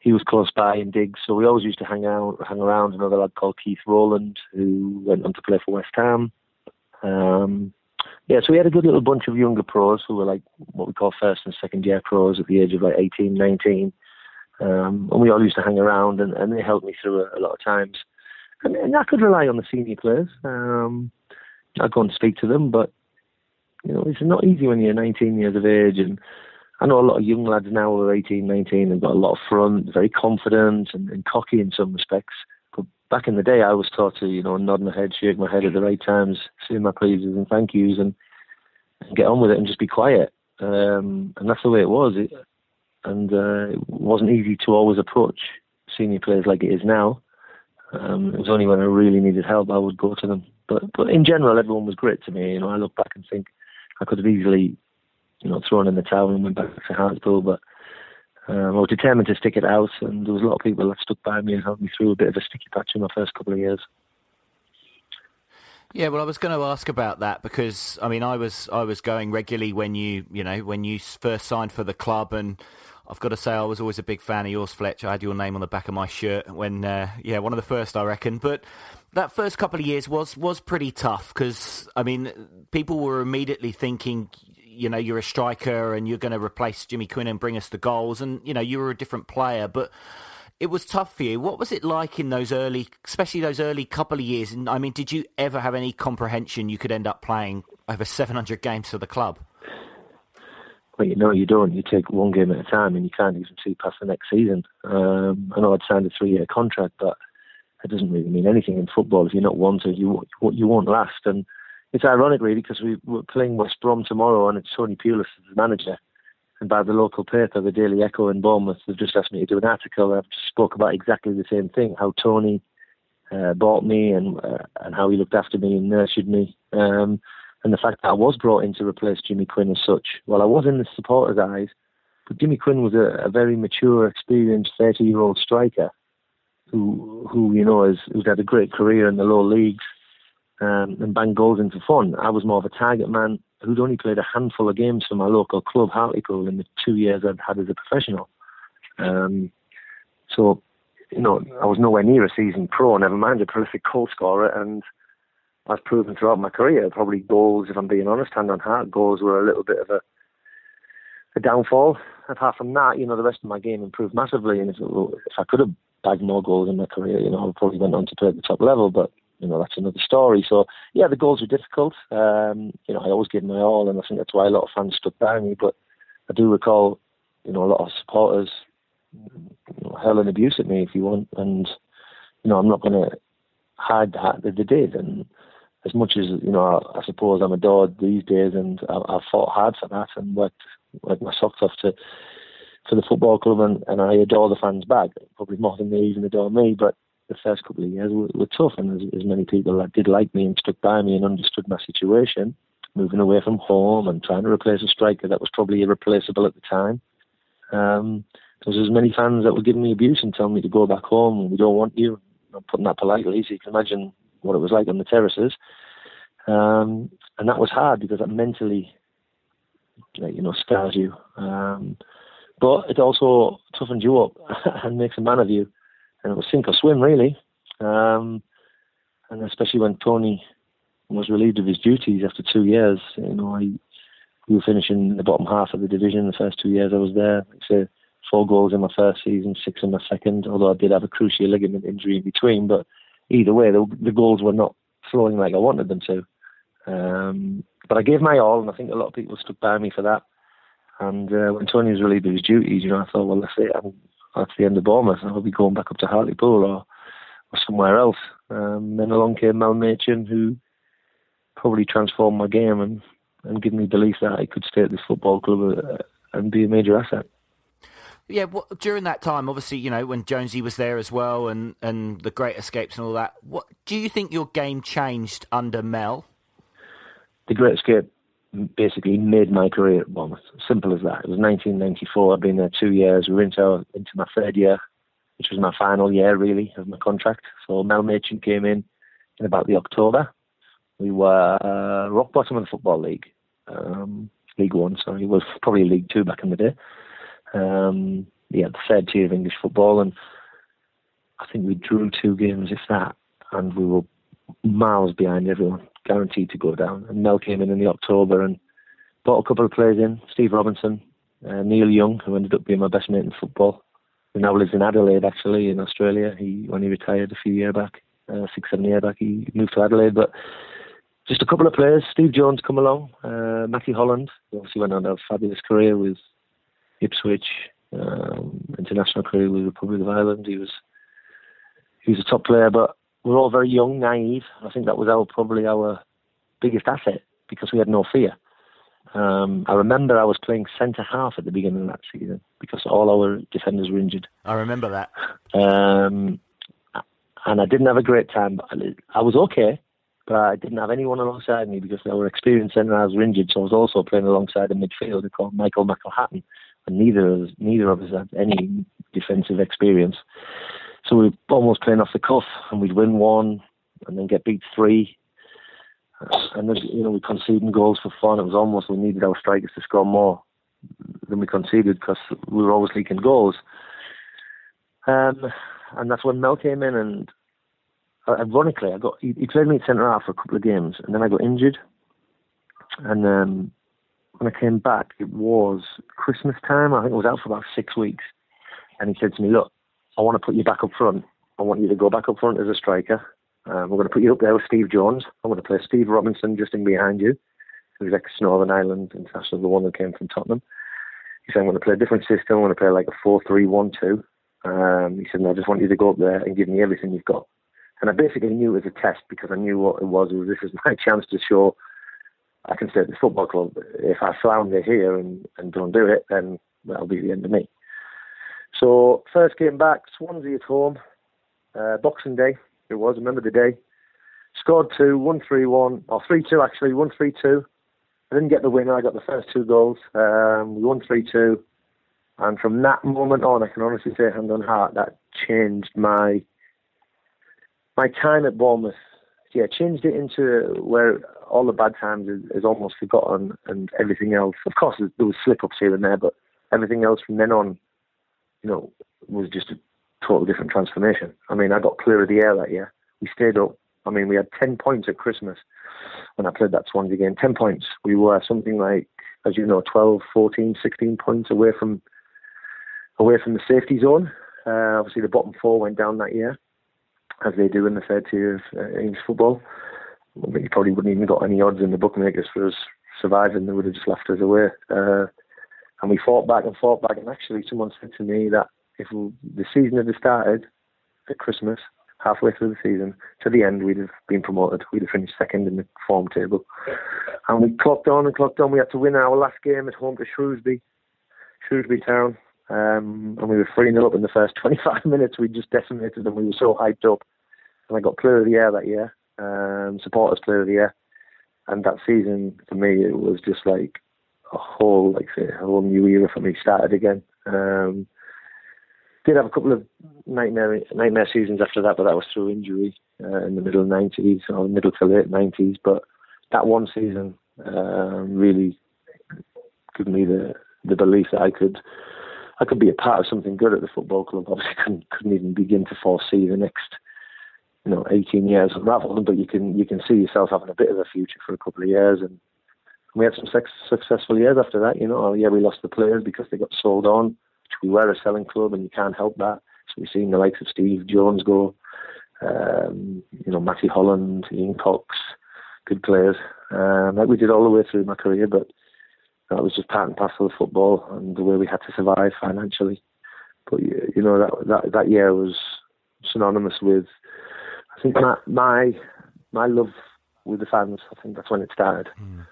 he was close by in digs, so we always used to hang out, hang around. Another lad called Keith Rowland who went on to play for West Ham. Um, yeah, so we had a good little bunch of younger pros who were like what we call first and second year pros at the age of like 18, 19. Um, and we all used to hang around and, and they helped me through a, a lot of times. And, and, I could rely on the senior players. Um, I'd go and speak to them, but you know, it's not easy when you're 19 years of age. And I know a lot of young lads now who are 18, 19 and got a lot of front, very confident and, and cocky in some respects. But back in the day, I was taught to, you know, nod my head, shake my head at the right times, say my pleases and thank yous, and, and get on with it and just be quiet. Um, and that's the way it was. It, and uh, it wasn't easy to always approach senior players like it is now. Um, it was only when I really needed help I would go to them. But but in general, everyone was great to me. You know, I look back and think I could have easily, you know, thrown in the towel and went back to Hartlepool, but um, I was determined to stick it out, and there was a lot of people that stuck by me and helped me through a bit of a sticky patch in my first couple of years. Yeah, well, I was going to ask about that because I mean, I was I was going regularly when you you know when you first signed for the club, and I've got to say I was always a big fan of yours, Fletch. I had your name on the back of my shirt when uh, yeah one of the first I reckon, but that first couple of years was was pretty tough because I mean people were immediately thinking you know you're a striker and you're going to replace Jimmy Quinn and bring us the goals, and you know you were a different player, but it was tough for you. What was it like in those early, especially those early couple of years? And I mean, did you ever have any comprehension you could end up playing over 700 games for the club? Well, you know, you don't. You take one game at a time, and you can't even see past the next season. Um, I know I'd signed a three-year contract, but it doesn't really mean anything in football. If you're not wanted, you you won't last. And it's ironic, really, because we, we're playing West Brom tomorrow, and it's Tony Pulis as the manager and by the local paper, the Daily Echo in Bournemouth, they've just asked me to do an article. I've spoke about exactly the same thing: how Tony uh, bought me and uh, and how he looked after me and nurtured me, um, and the fact that I was brought in to replace Jimmy Quinn as such. Well, I was in the supporters' eyes, but Jimmy Quinn was a, a very mature, experienced, thirty-year-old striker who who you know has who's had a great career in the lower leagues um, and bang goals into fun. I was more of a target man who'd only played a handful of games for my local club, Hartlepool, in the two years I'd had as a professional. Um, so, you know, I was nowhere near a season pro, never mind a prolific goal scorer, and I've proven throughout my career, probably goals, if I'm being honest, hand on heart, goals were a little bit of a, a downfall. Apart from that, you know, the rest of my game improved massively, and if, if I could have bagged more goals in my career, you know, I probably went on to play at the top level, but you know that's another story. So yeah, the goals were difficult. Um, you know, I always gave my all, and I think that's why a lot of fans stuck by me. But I do recall, you know, a lot of supporters you know, hurling abuse at me if you want, and you know, I'm not going to hide that that they did. And as much as you know, I, I suppose I'm adored these days, and I, I've fought hard for that and worked worked my socks off to for the football club, and, and I adore the fans back, probably more than they even adore me. But the first couple of years were, were tough, and as many people that did like me and stuck by me and understood my situation, moving away from home and trying to replace a striker that was probably irreplaceable at the time. Um, there was as many fans that were giving me abuse and telling me to go back home. We don't want you. I'm putting that politely, so you can imagine what it was like on the terraces. Um, and that was hard because that mentally, you know, scars you. Um, but it also toughens you up [LAUGHS] and makes a man of you and it was sink or swim really. Um, and especially when Tony was relieved of his duties after two years, you know, I, we were finishing in the bottom half of the division the first two years I was there. Like four goals in my first season, six in my second, although I did have a cruciate ligament injury in between. But either way, the, the goals were not flowing like I wanted them to. Um, but I gave my all, and I think a lot of people stood by me for that. And uh, when Tony was relieved of his duties, you know, I thought, well, that's it. I'm, that's the end of Bournemouth. I'll be going back up to Hartlepool or, or somewhere else. Um, then along came Mel Machin, who probably transformed my game and and given me belief that I could stay at this football club uh, and be a major asset. Yeah, well, during that time, obviously, you know, when Jonesy was there as well, and, and the Great Escapes and all that. What do you think your game changed under Mel? The Great Escape basically made my career at Bournemouth. Simple as that. It was 1994. I'd been there two years. We were into into my third year, which was my final year really of my contract. So Mel Machin came in in about the October. We were uh, rock bottom of the football league, um, League One. Sorry, it was probably League Two back in the day. Um, yeah, the third tier of English football, and I think we drew two games, if that, and we were miles behind everyone, guaranteed to go down. And Mel came in in the October and brought a couple of players in, Steve Robinson, uh, Neil Young, who ended up being my best mate in football, who now lives in Adelaide, actually, in Australia. He When he retired a few years back, uh, six, seven years back, he moved to Adelaide. But just a couple of players. Steve Jones come along, uh, Matty Holland, who obviously went on a fabulous career with Ipswich, um, international career with the Republic of Ireland. He was he was a top player, but we are all very young, naive. I think that was our probably our biggest asset because we had no fear. Um, I remember I was playing centre half at the beginning of that season because all our defenders were injured. I remember that. Um, and I didn't have a great time. I was okay, but I didn't have anyone alongside me because our experienced centre halves were injured. So I was also playing alongside a midfielder called Michael McElhatton, and neither of us, neither of us had any defensive experience. So we were almost playing off the cuff, and we'd win one, and then get beat three, and then you know we conceded goals for fun. It was almost we needed our strikers to score more than we conceded because we were always leaking goals. Um, and that's when Mel came in, and uh, ironically, I got he, he played me at centre half for a couple of games, and then I got injured, and um, when I came back, it was Christmas time. I think I was out for about six weeks, and he said to me, "Look, I want to put you back up front. I want you to go back up front as a striker. Um, we're going to put you up there with Steve Jones. I'm going to play Steve Robinson just in behind you, who's ex Northern Ireland international, the one that came from Tottenham. He said, I'm going to play a different system. I'm going to play like a 4 3 1 2. Um, he said, I just want you to go up there and give me everything you've got. And I basically knew it was a test because I knew what it was. It was this is my [LAUGHS] chance to show I can stay at this football club. If I flounder here and, and don't do it, then that'll be the end of me. So first came back, Swansea at home, uh, Boxing Day it was. remember the day. Scored two, one three one, or three two actually, one three two. I didn't get the winner. I got the first two goals. Um, we won three two, and from that moment on, I can honestly say, hand on heart, that changed my my time at Bournemouth. Yeah, changed it into where all the bad times is, is almost forgotten, and everything else. Of course, there was slip ups here and there, but everything else from then on you know, was just a total different transformation. I mean, I got clear of the air that year. We stayed up. I mean, we had 10 points at Christmas when I played that Swansea game. 10 points. We were something like, as you know, 12, 14, 16 points away from away from the safety zone. Uh, obviously, the bottom four went down that year, as they do in the third tier of uh, English football. you probably wouldn't even got any odds in the bookmakers for us surviving. They would have just left us away. Uh, and we fought back and fought back. And actually, someone said to me that if the season had started at Christmas, halfway through the season, to the end, we'd have been promoted. We'd have finished second in the form table. And we clocked on and clocked on. We had to win our last game at home to Shrewsbury, Shrewsbury Town. Um, and we were 3 0 up in the first [LAUGHS] 25 minutes. We just decimated them. We were so hyped up. And I got player of the year that year, um, supporters player of the year. And that season, for me, it was just like a whole like say a whole new era for me started again. Um, did have a couple of nightmare nightmare seasons after that, but that was through injury uh, in the middle nineties or middle to late nineties. But that one season um, really gave me the the belief that I could I could be a part of something good at the football club. Obviously, couldn't couldn't even begin to foresee the next you know 18 years unravel, but you can you can see yourself having a bit of a future for a couple of years and we had some successful years after that. You know, oh, yeah, we lost the players because they got sold on, we were a selling club, and you can't help that. So we've seen the likes of Steve Jones go, um, you know, Matty Holland, Ian Cox, good players, um, like we did all the way through my career. But that was just part and parcel of football and the way we had to survive financially. But you know that that that year was synonymous with, I think my my my love with the fans. I think that's when it started. Mm.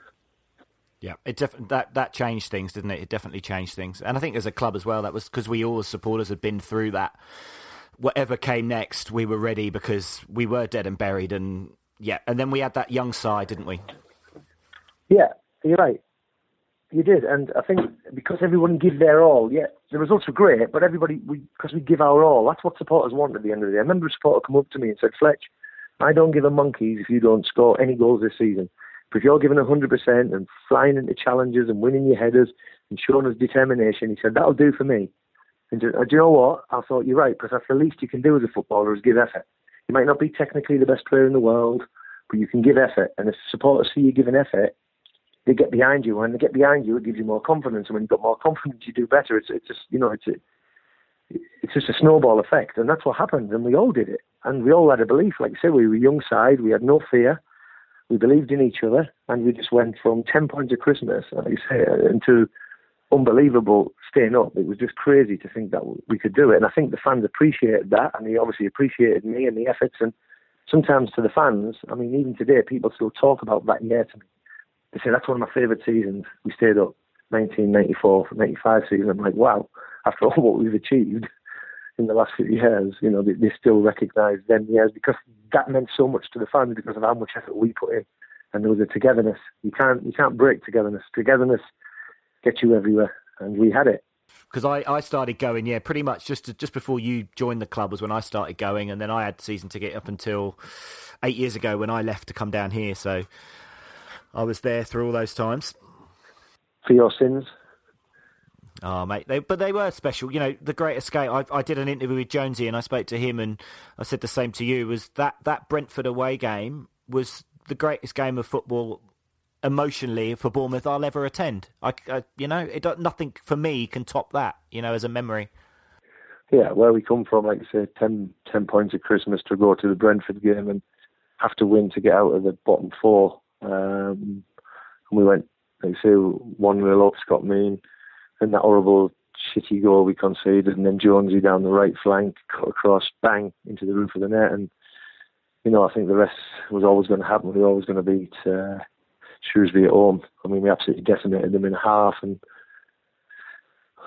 Yeah, it def- that that changed things, didn't it? It definitely changed things, and I think as a club as well, that was because we all as supporters had been through that. Whatever came next, we were ready because we were dead and buried, and yeah, and then we had that young side, didn't we? Yeah, you're right. You did, and I think because everyone give their all, yeah, the results were great, but everybody, we because we give our all, that's what supporters want at the end of the day. I remember a supporter come up to me and said, Fletch, I don't give a monkeys if you don't score any goals this season. But if you're giving 100% and flying into challenges and winning your headers and showing us determination, he said, that'll do for me. And do, uh, do you know what? I thought, you're right, because that's the least you can do as a footballer is give effort. You might not be technically the best player in the world, but you can give effort. And if the supporters see you giving effort, they get behind you. And when they get behind you, it gives you more confidence. And when you've got more confidence, you do better. It's, it's just, you know, it's a, it's just a snowball effect. And that's what happened. And we all did it. And we all had a belief. Like I said, we were a young side. We had no fear we believed in each other, and we just went from 10 points of Christmas, like you say, into unbelievable staying up. It was just crazy to think that we could do it. And I think the fans appreciated that, and they obviously appreciated me and the efforts. And sometimes to the fans, I mean, even today, people still talk about that year to me. They say, that's one of my favourite seasons. We stayed up 1994, 95 season. I'm like, wow, after [LAUGHS] all what we've achieved in the last few years, you know, they, they still recognise them years because that meant so much to the fans because of how much effort we put in. And there was a togetherness. You can't you can't break togetherness. Togetherness gets you everywhere, and we had it. Because I, I started going, yeah, pretty much just to, just before you joined the club was when I started going, and then I had season ticket up until eight years ago when I left to come down here. So I was there through all those times. For your sins. Oh, mate, they, but they were special. You know, the Great Escape. I, I did an interview with Jonesy, and I spoke to him, and I said the same to you. Was that that Brentford away game was the greatest game of football emotionally for Bournemouth I'll ever attend. I, I you know, it nothing for me can top that. You know, as a memory. Yeah, where we come from, like I say, 10, 10 points at Christmas to go to the Brentford game and have to win to get out of the bottom four. Um, and we went, like I say, one nil up. Scott Mean and that horrible shitty goal we conceded, and then Jonesy down the right flank, cut across, bang into the roof of the net, and you know I think the rest was always going to happen. We were always going to beat uh, Shrewsbury at home. I mean, we absolutely decimated them in half, and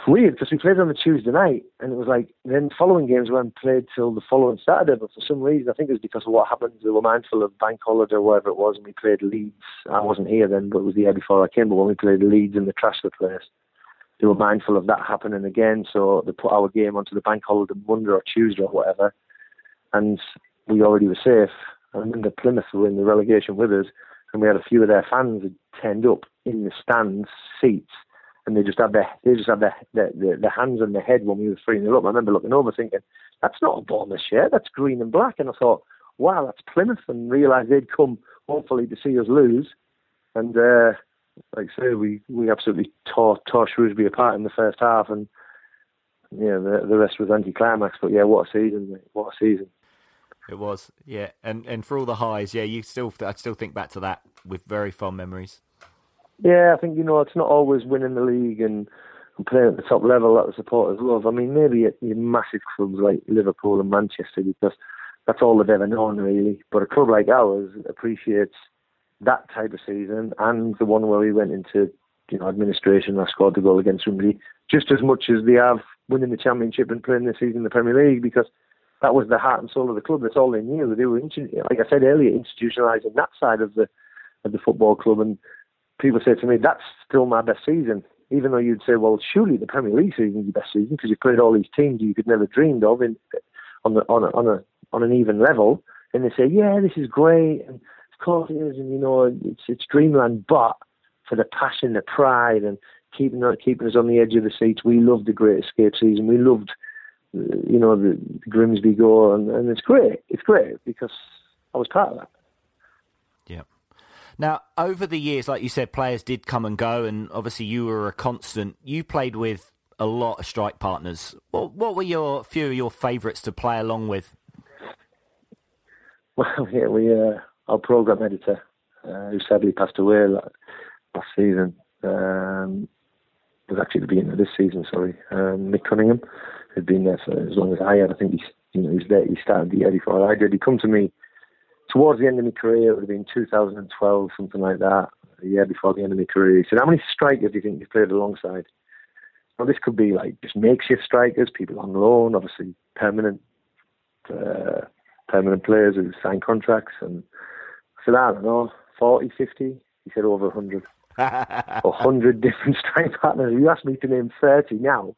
weird because we played on a Tuesday night, and it was like then following games weren't played till the following Saturday. But for some reason, I think it was because of what happened. They were mindful of bank holiday or whatever it was, and we played Leeds. I wasn't here then, but it was the year before I came. But when we played Leeds in the trash the place, they were mindful of that happening again, so they put our game onto the bank holiday Monday or Tuesday or whatever, and we already were safe. I remember Plymouth were in the relegation with us, and we had a few of their fans had turned up in the stands seats, and they just had their they just had their their, their, their hands on their head when we were three 0 up. I remember looking over thinking, that's not a Bournemouth shirt, that's green and black, and I thought, wow, that's Plymouth, and realised they'd come hopefully to see us lose, and. Uh, like I say, we, we absolutely tore tore Shrewsbury apart in the first half, and yeah, the the rest was anticlimax. But yeah, what a season! Mate. What a season! It was, yeah, and and for all the highs, yeah, you still I still think back to that with very fond memories. Yeah, I think you know it's not always winning the league and, and playing at the top level that the supporters love. I mean, maybe at your massive clubs like Liverpool and Manchester because that's all they've ever known really. But a club like ours appreciates that type of season and the one where we went into you know administration and I scored the goal against somebody just as much as they have winning the championship and playing this season in the Premier League because that was the heart and soul of the club. That's all they knew. They were, like I said earlier, institutionalising that side of the of the football club. And people say to me, "That's still my best season." Even though you'd say, "Well, surely the Premier League season is your best season because you played all these teams you could never dreamed of in on the on a, on a on an even level." And they say, "Yeah, this is great." And course it is, and you know it's it's dreamland. But for the passion, the pride, and keeping keeping us on the edge of the seats, we loved the Great Escape season. We loved, you know, the, the Grimsby goal, and, and it's great. It's great because I was part of that. Yeah. Now, over the years, like you said, players did come and go, and obviously you were a constant. You played with a lot of strike partners. What, what were your few of your favourites to play along with? [LAUGHS] Well, yeah, we uh, our program editor, uh, who sadly passed away last season, um, was actually the beginning of this season. Sorry, um, Mick Cunningham, who'd been there for as long as I had. I think he's you know he was there. He started the year before I did. He come to me towards the end of my career. It would have been 2012, something like that. a year before the end of my career. He said, "How many strikers do you think you've played alongside?" Well, this could be like just makeshift strikers, people on loan, obviously permanent uh, permanent players who sign contracts. And said, I don't know, 40, 50. He said over 100. 100 [LAUGHS] different strike partners. If you asked me to name 30 now,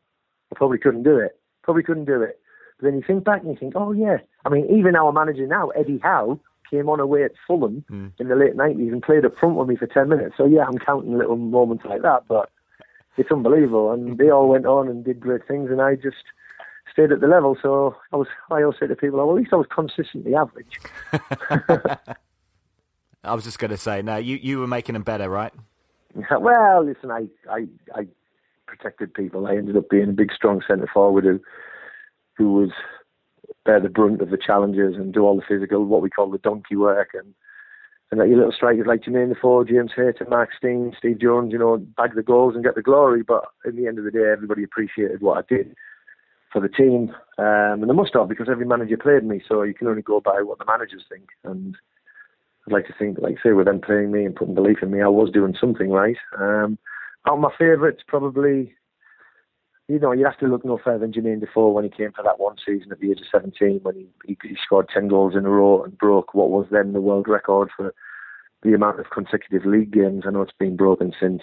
I probably couldn't do it. Probably couldn't do it. But then you think back and you think, oh, yeah. I mean, even our manager now, Eddie Howe, came on away at Fulham mm. in the late 90s and played up front with me for 10 minutes. So, yeah, I'm counting little moments like that, but it's unbelievable. And they all went on and did great things, and I just stayed at the level. So I was, I always say to people, well, at least I was consistently average. [LAUGHS] [LAUGHS] I was just going to say, no, you, you were making them better, right? well, listen, I, I, I protected people. I ended up being a big, strong centre forward who, who was bear the brunt of the challenges and do all the physical, what we call the donkey work, and and that your little strikers like Jermaine Defoe, James Hayter, Mark Stein, Steve Jones, you know, bag the goals and get the glory. But in the end of the day, everybody appreciated what I did for the team, um, and they must have because every manager played me. So you can only go by what the managers think. And I'd like to think, like say, with them playing me and putting belief in me, I was doing something right. Um, out of my favourites, probably you know, you have to look no further than Jermaine Defoe when he came for that one season at the age of 17 when he, he, he scored 10 goals in a row and broke what was then the world record for the amount of consecutive league games. I know it's been broken since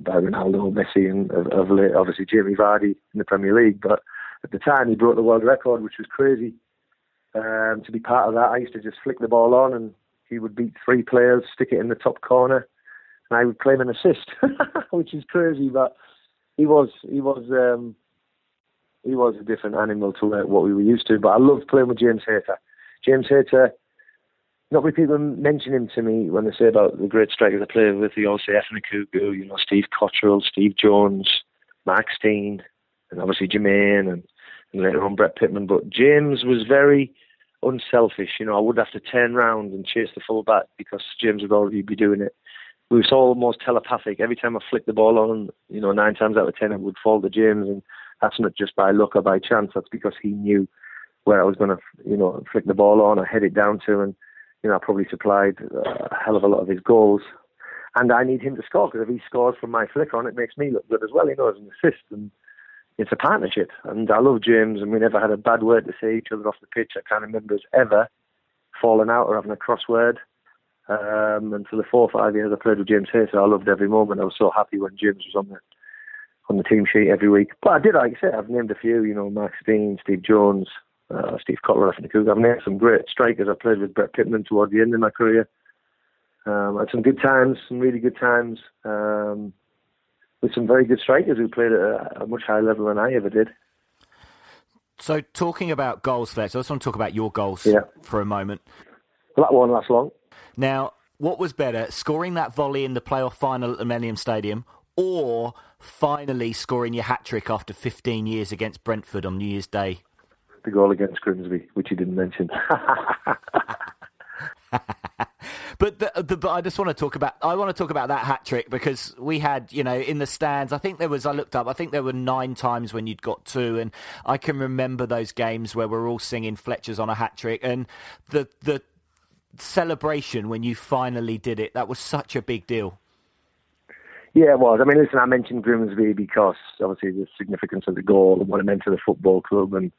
by Ronaldo, Messi, and of, of late, obviously Jamie Vardy in the Premier League. But at the time, he broke the world record, which was crazy. Um, to be part of that, I used to just flick the ball on and he would beat three players, stick it in the top corner, and I would claim an assist, [LAUGHS] which is crazy. But he was he was um, he was a different animal to what we were used to. But I loved playing with James Hayter. James Hayter. Not many people mention him to me when they say about the great strikers I played with. They all say Efan you know, Steve Cotterill, Steve Jones, Mark Stein, and obviously Jermaine, and, and later on Brett Pitman. But James was very unselfish. You know, I would have to turn round and chase the full back because James would already be doing it we were so almost telepathic. Every time I flicked the ball on, you know, nine times out of ten it would fall to James, and that's not just by luck or by chance. That's because he knew where I was going to, you know, flick the ball on or head it down to, and you know, I probably supplied a hell of a lot of his goals. And I need him to score because if he scores from my flick on, it makes me look good as well. You know, as an assist, and it's a partnership. And I love James, and we never had a bad word to say each other off the pitch. I can't remember us ever falling out or having a crossword. Um, and for the four or five years I played with James Hayter, I loved every moment. I was so happy when James was on the on the team sheet every week. But I did, like I said, I've named a few. You know, Mark Stein, Steve Jones, uh, Steve Cotterill, I think I've named some great strikers. I played with Brett Pitman toward the end of my career. Um, I had some good times, some really good times, um, with some very good strikers who played at a, much higher level than I ever did. So, talking about goals, Fletch, I just want to talk about your goals yeah. for a moment. Well, that won't last long. Now, what was better, scoring that volley in the playoff final at the Millennium Stadium or finally scoring your hat trick after 15 years against Brentford on New Year's Day? The goal against Grimsby, which you didn't mention. [LAUGHS] [LAUGHS] but the, the, but I just want to talk about I want to talk about that hat trick because we had you know in the stands I think there was I looked up I think there were nine times when you'd got two and I can remember those games where we're all singing Fletcher's on a hat trick and the the celebration when you finally did it. That was such a big deal. Yeah, it was. I mean, listen, I mentioned Grimsby because obviously the significance of the goal and what it meant to the football club. And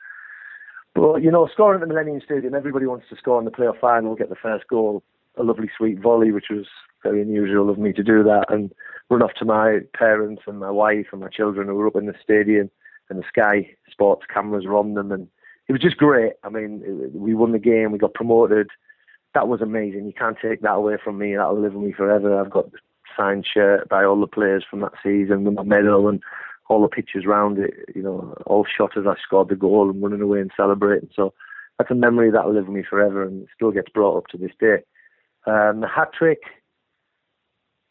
but you know, scoring at the Millennium Stadium, everybody wants to score in the playoff final, get the first goal, a lovely sweet volley, which was very unusual of me to do that, and run off to my parents and my wife and my children who were up in the stadium, and the Sky Sports cameras were on them, and it was just great. I mean, we won the game, we got promoted that was amazing. You can't take that away from me. That'll live with me forever. I've got the signed shirt by all the players from that season with my medal and all the pictures round it. You know, all shot as I scored the goal and running away and celebrating. So that's a memory that'll live with me forever and still gets brought up to this day. Um, the hat trick,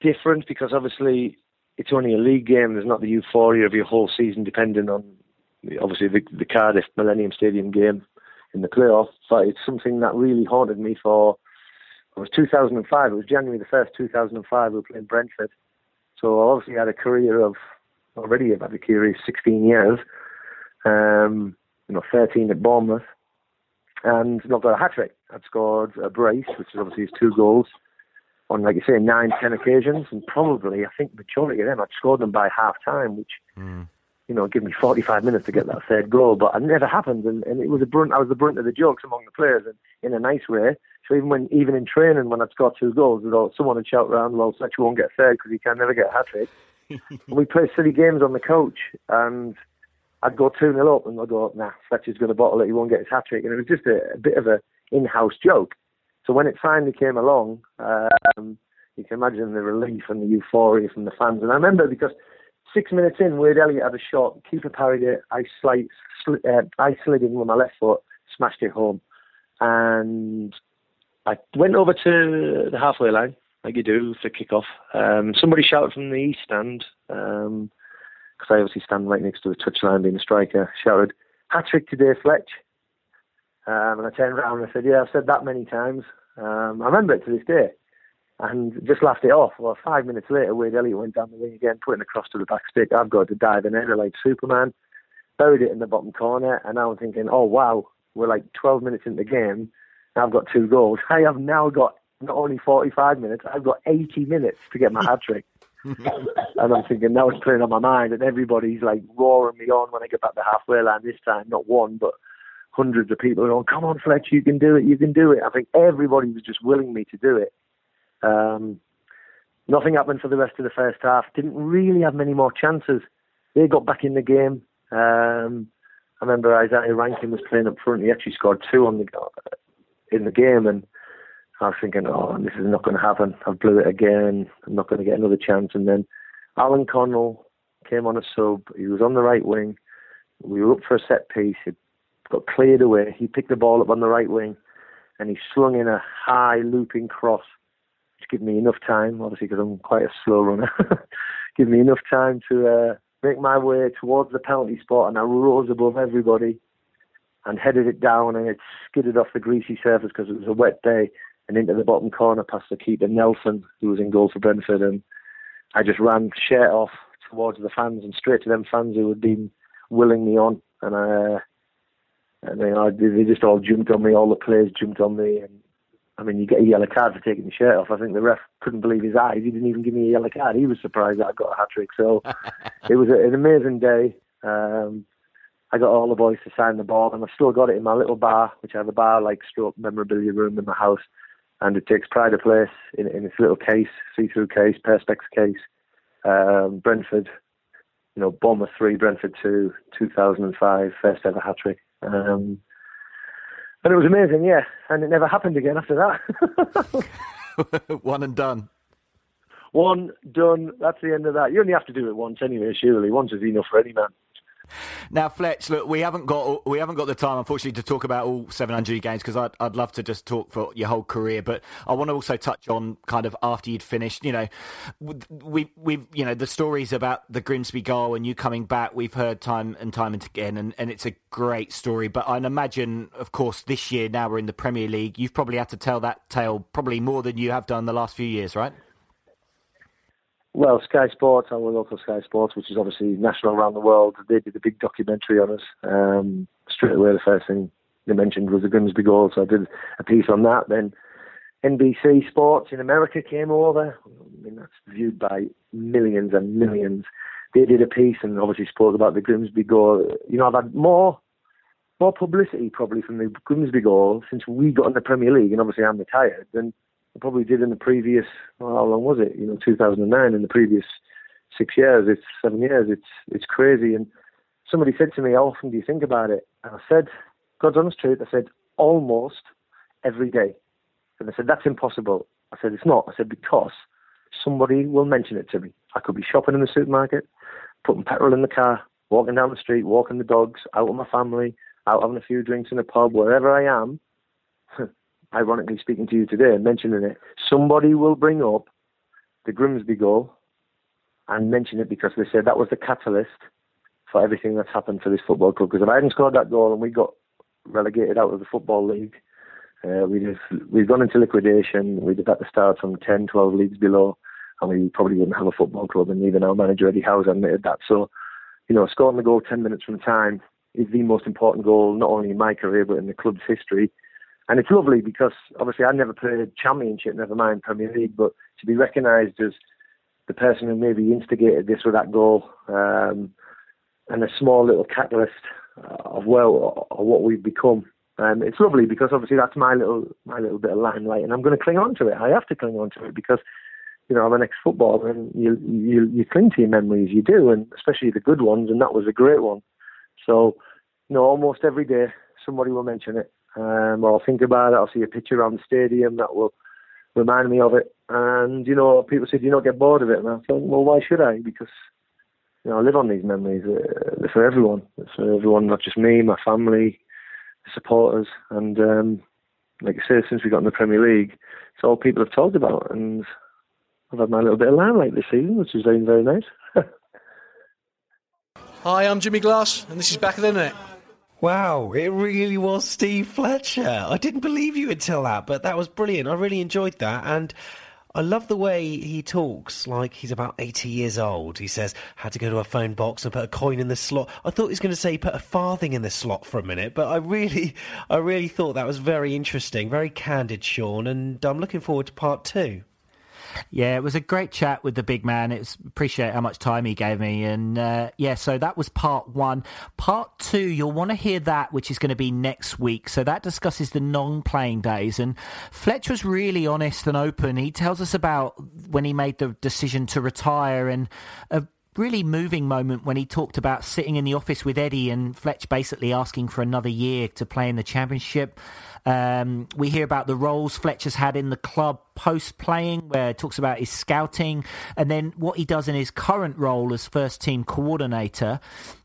different because obviously it's only a league game. There's not the euphoria of your whole season depending on obviously the, the Cardiff Millennium Stadium game in the playoffs. But it's something that really haunted me for. It was 2005. It was January the first, 2005. We were playing Brentford. So I obviously had a career of already about a career of 16 years. Um, you know, 13 at Bournemouth, and not got a hat trick. I'd scored a brace, which is obviously his two goals, on, like you say, nine, ten occasions, and probably I think majority of them I'd scored them by half time, which Mm. you know give me 45 minutes to get that third goal. But it never happened, and, and it was a brunt. I was the brunt of the jokes among the players, and in a nice way. So even when even in training, when I'd scored two goals, someone would shout around, "Well, Fletcher won't get third because he can never get a hat trick." [LAUGHS] we play silly games on the coach, and I'd go 2 0 up, and I'd go, nah, Fletcher's going to bottle it, he won't get his hat trick. And it was just a, a bit of a in house joke. So when it finally came along, um, you can imagine the relief and the euphoria from the fans. And I remember because six minutes in, Wade Elliott had a shot, keeper parried it, I, slid, sli- uh, I slid in with my left foot, smashed it home. And I went over to the halfway line, like you do for kick-off. Um, somebody shouted from the east stand, because I obviously stand right next to the touchline being a striker, shouted, hat trick today, Fletch. Um, and I turned around and I said, yeah, I've said that many times. Um, I remember it to this day. And just laughed it off. Well, five minutes later, Wade Elliott went down the wing again, putting the cross to the back stick. I've got to dive in there like Superman. Buried it in the bottom corner. And now I'm thinking, oh, wow, we're like 12 minutes into the game. I've got two goals. Hey, [LAUGHS] I have now got not only 45 minutes, I've got 80 minutes to get my hat trick. And I'm thinking now it's playing on my mind, and everybody's like roaring me on when I get back to halfway line this time. Not one, but hundreds of people are going, "Come on, Fletch, you can do it, you can do it." I think everybody was just willing me to do it. Um, nothing happened for the rest of the first half. Didn't really have many more chances. They got back in the game. Um, I remember Isaiah Rankin was playing up front. He actually scored two on the in the game, and I was thinking, oh, this is not going to happen. I blew it again. I'm not going to get another chance. And then Alan Connell came on a sub. He was on the right wing. We were up for a set piece. It got cleared away. He picked the ball up on the right wing, and he slung in a high looping cross, which gave me enough time, obviously because I'm quite a slow runner, [LAUGHS] give me enough time to uh, make my way towards the penalty spot, and I rose above everybody and headed it down, and it skidded off the greasy surface because it was a wet day and into the bottom corner past the keeper Nelson, who was in goal for Brentford, and I just ran shirt off towards the fans and straight to them fans who had been willing me on, and I, uh, and you know, they just all jumped on me, all the players jumped on me, and I mean, you get a yellow card for taking your shirt off. I think the ref couldn't believe his eyes. He didn't even give me a yellow card. He was surprised that I got a hat trick. So [LAUGHS] it was an amazing day. Um, I got all the boys to sign the ball, and I've still got it in my little bar, which I have a bar like stroke memorabilia room in my house, and it takes pride of place in, in its little case, see-through case, perspex case. Um, Brentford, you know, Bournemouth three, Brentford two, 2005, first ever hat trick. Um, and it was amazing, yeah. And it never happened again after that. [LAUGHS] One and done. One done. That's the end of that. You only have to do it once anyway. Surely once is enough for any man. Now, Fletch, look, we haven't got we haven't got the time, unfortunately, to talk about all 700 games because I'd, I'd love to just talk for your whole career. But I want to also touch on kind of after you'd finished. You know, we we you know the stories about the Grimsby goal and you coming back. We've heard time and time and again, and, and it's a great story. But I imagine, of course, this year now we're in the Premier League. You've probably had to tell that tale probably more than you have done the last few years, right? Well, Sky Sports, our local Sky Sports, which is obviously national around the world, they did a big documentary on us. Um, straight away, the first thing they mentioned was the Grimsby goal, so I did a piece on that. Then NBC Sports in America came over. I mean, that's viewed by millions and millions. They did a piece and obviously spoke about the Grimsby goal. You know, I've had more more publicity probably from the Grimsby goal since we got in the Premier League, and obviously I'm retired, than I probably did in the previous, well, how long was it? You know, 2009. In the previous six years, it's seven years. It's it's crazy. And somebody said to me, "How often do you think about it?" And I said, "God's honest truth." I said, "Almost every day." And I said, "That's impossible." I said, "It's not." I said, "Because somebody will mention it to me. I could be shopping in the supermarket, putting petrol in the car, walking down the street, walking the dogs, out with my family, out having a few drinks in a pub, wherever I am." Ironically speaking to you today mentioning it, somebody will bring up the Grimsby goal and mention it because they said that was the catalyst for everything that's happened for this football club. Because if I hadn't scored that goal and we got relegated out of the football league, uh, we'd have we'd gone into liquidation. We'd have had to start from 10, 12 leagues below, and we probably wouldn't have a football club. And even our manager Eddie Howe's admitted that. So, you know, scoring the goal 10 minutes from time is the most important goal not only in my career but in the club's history and it's lovely because obviously I never played Championship, never mind Premier League, but to be recognised as the person who maybe instigated this or that goal um, and a small little catalyst of well of what we've become. Um, it's lovely because obviously that's my little my little bit of limelight, and I'm going to cling on to it. I have to cling on to it because you know I'm an ex-footballer, and you you you cling to your memories, you do, and especially the good ones, and that was a great one. So, you know, almost every day somebody will mention it, um, I'll think about it. I'll see a picture around the stadium that will remind me of it. And you know, people say, "Do you not get bored of it?" And I thought, "Well, why should I?" Because you know, I live on these memories. Uh, for everyone. for everyone, not just me, my family, the supporters, and um, like I say, since we got in the Premier League, it's all people have talked about, and I've had my little bit of limelight this season, which is very, very nice. [LAUGHS] Hi, I'm Jimmy Glass, and this is Back of the Net. Wow, it really was Steve Fletcher. I didn't believe you until that, but that was brilliant. I really enjoyed that, and I love the way he talks like he's about 80 years old. He says, had to go to a phone box and put a coin in the slot. I thought he was going to say put a farthing in the slot for a minute, but I really, I really thought that was very interesting, very candid, Sean, and I'm looking forward to part two. Yeah, it was a great chat with the big man. It's appreciate how much time he gave me, and uh, yeah, so that was part one. Part two, you'll want to hear that, which is going to be next week. So that discusses the non-playing days, and Fletch was really honest and open. He tells us about when he made the decision to retire and. A, really moving moment when he talked about sitting in the office with Eddie and Fletch basically asking for another year to play in the championship. Um, we hear about the roles Fletcher's had in the club post playing, where he talks about his scouting, and then what he does in his current role as first team coordinator.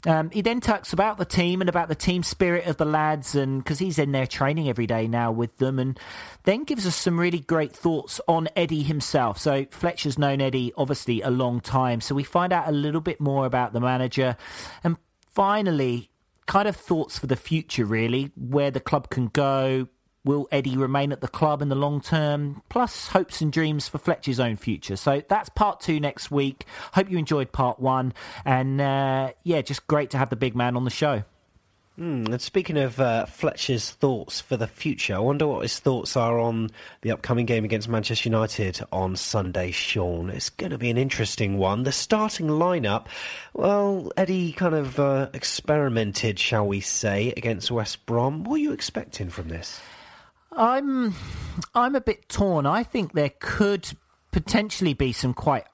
Um, he then talks about the team and about the team spirit of the lads, and because he's in there training every day now with them, and then gives us some really great thoughts on Eddie himself. So Fletcher's known Eddie obviously a long time, so we find out a little bit more about the manager, and finally kind of thoughts for the future, really, where the club can go. Will Eddie remain at the club in the long term? Plus, hopes and dreams for Fletcher's own future. So that's part two next week. Hope you enjoyed part one. And uh, yeah, just great to have the big man on the show. Mm, and speaking of uh, Fletcher's thoughts for the future, I wonder what his thoughts are on the upcoming game against Manchester United on Sunday, Sean. It's going to be an interesting one. The starting lineup, well, Eddie kind of uh, experimented, shall we say, against West Brom. What are you expecting from this? I'm, I'm a bit torn. I think there could potentially be some quite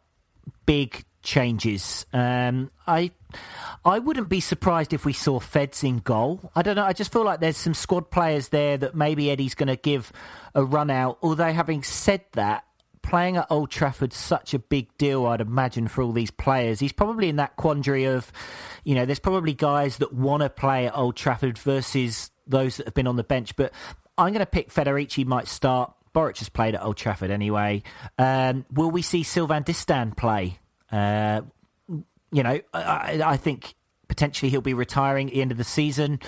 big changes. Um, I I wouldn't be surprised if we saw Feds in goal. I don't know. I just feel like there's some squad players there that maybe Eddie's going to give a run out. Although having said that, playing at Old Trafford's such a big deal, I'd imagine, for all these players. He's probably in that quandary of, you know, there's probably guys that want to play at Old Trafford versus those that have been on the bench. But I'm going to pick Federici might start. Boruc has played at Old Trafford anyway. Um, will we see Sylvain Distin play? Uh, you know, I, I, think potentially he'll be retiring at the end of the season.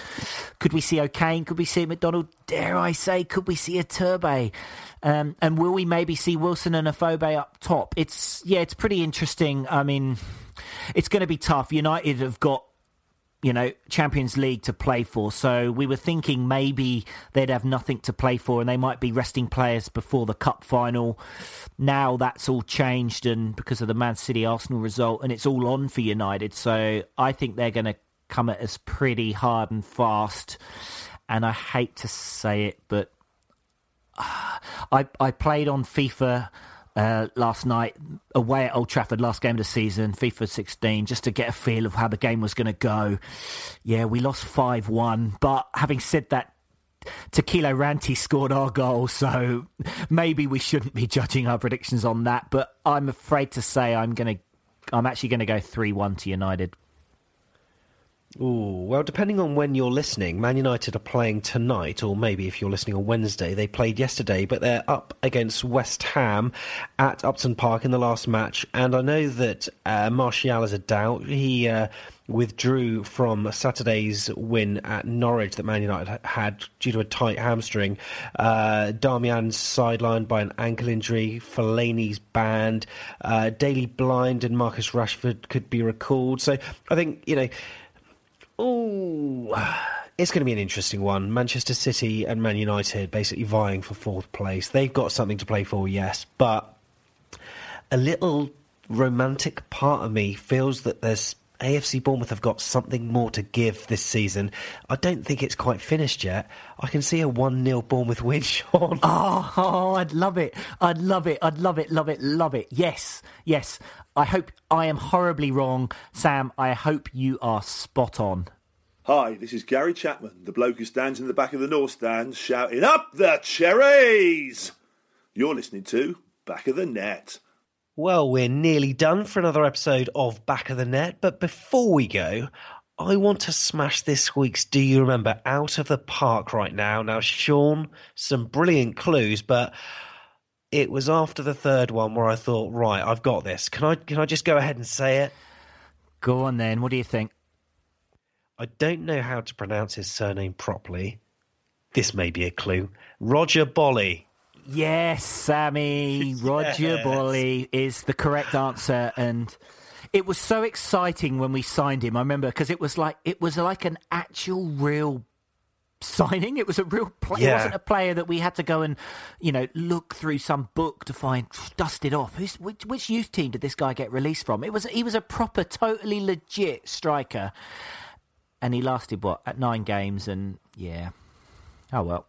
Could we see O'Kane? Could we see McDonald? Dare I say, could we see Iturbe? Um, and will we maybe see Wilson and Afobe up top? It's yeah, it's pretty interesting. I mean, it's going to be tough. United have got you know, Champions League to play for. So we were thinking maybe they'd have nothing to play for and they might be resting players before the cup final. Now that's all changed and because of the Man City Arsenal result and it's all on for United. So I think they're going to come at us pretty hard and fast. And I hate to say it, but [SIGHS] I I played on FIFA uh, last night away at Old Trafford, last game of the season, FIFA 16, just to get a feel of how the game was going to go. Yeah, we lost 5 1. But having said that, Tokelo Rantie scored our goal, so maybe we shouldn't be judging our predictions on that. But I'm afraid to say I'm going to, I'm actually going to go 3 1 to United. Ooh, well, depending on when you're listening, Man United are playing tonight, or maybe if you're listening on Wednesday, they played yesterday, but they're up against West Ham at Upton Park in the last match. And I know that uh, Martial is a doubt. He uh, withdrew from Saturday's win at Norwich that Man United had due to a tight hamstring. Uh, sidelined by an ankle injury. Fellaini's banned. Uh, Daley Blind and Marcus Rashford could be recalled. So I think, you know Oh, It's going to be an interesting one. Manchester City and Man United basically vying for fourth place. They've got something to play for, yes, but a little romantic part of me feels that there's AFC Bournemouth have got something more to give this season. I don't think it's quite finished yet. I can see a 1 0 Bournemouth [LAUGHS] win, Sean. Oh, oh, I'd love it. I'd love it. I'd love it, love it, love it. Yes, yes. I hope I am horribly wrong. Sam, I hope you are spot on. Hi, this is Gary Chapman, the bloke who stands in the back of the North Stand shouting, Up the cherries! You're listening to Back of the Net. Well, we're nearly done for another episode of Back of the Net, but before we go, I want to smash this week's Do You Remember out of the park right now. Now, Sean, some brilliant clues, but it was after the third one where I thought, right, I've got this. Can I can I just go ahead and say it? Go on then. What do you think? I don't know how to pronounce his surname properly. This may be a clue. Roger Boli. Yes, Sammy. [LAUGHS] Roger Yes. Boli is the correct answer, and it was so exciting when we signed him. I remember because it was like it was like an actual real signing. It was a real player. It wasn't a player that we had to go and you know look through some book to find dust it off. Who's, which, which youth team did this guy get released from? It was he was a proper, totally legit striker, and he lasted what at nine games, and yeah, oh well.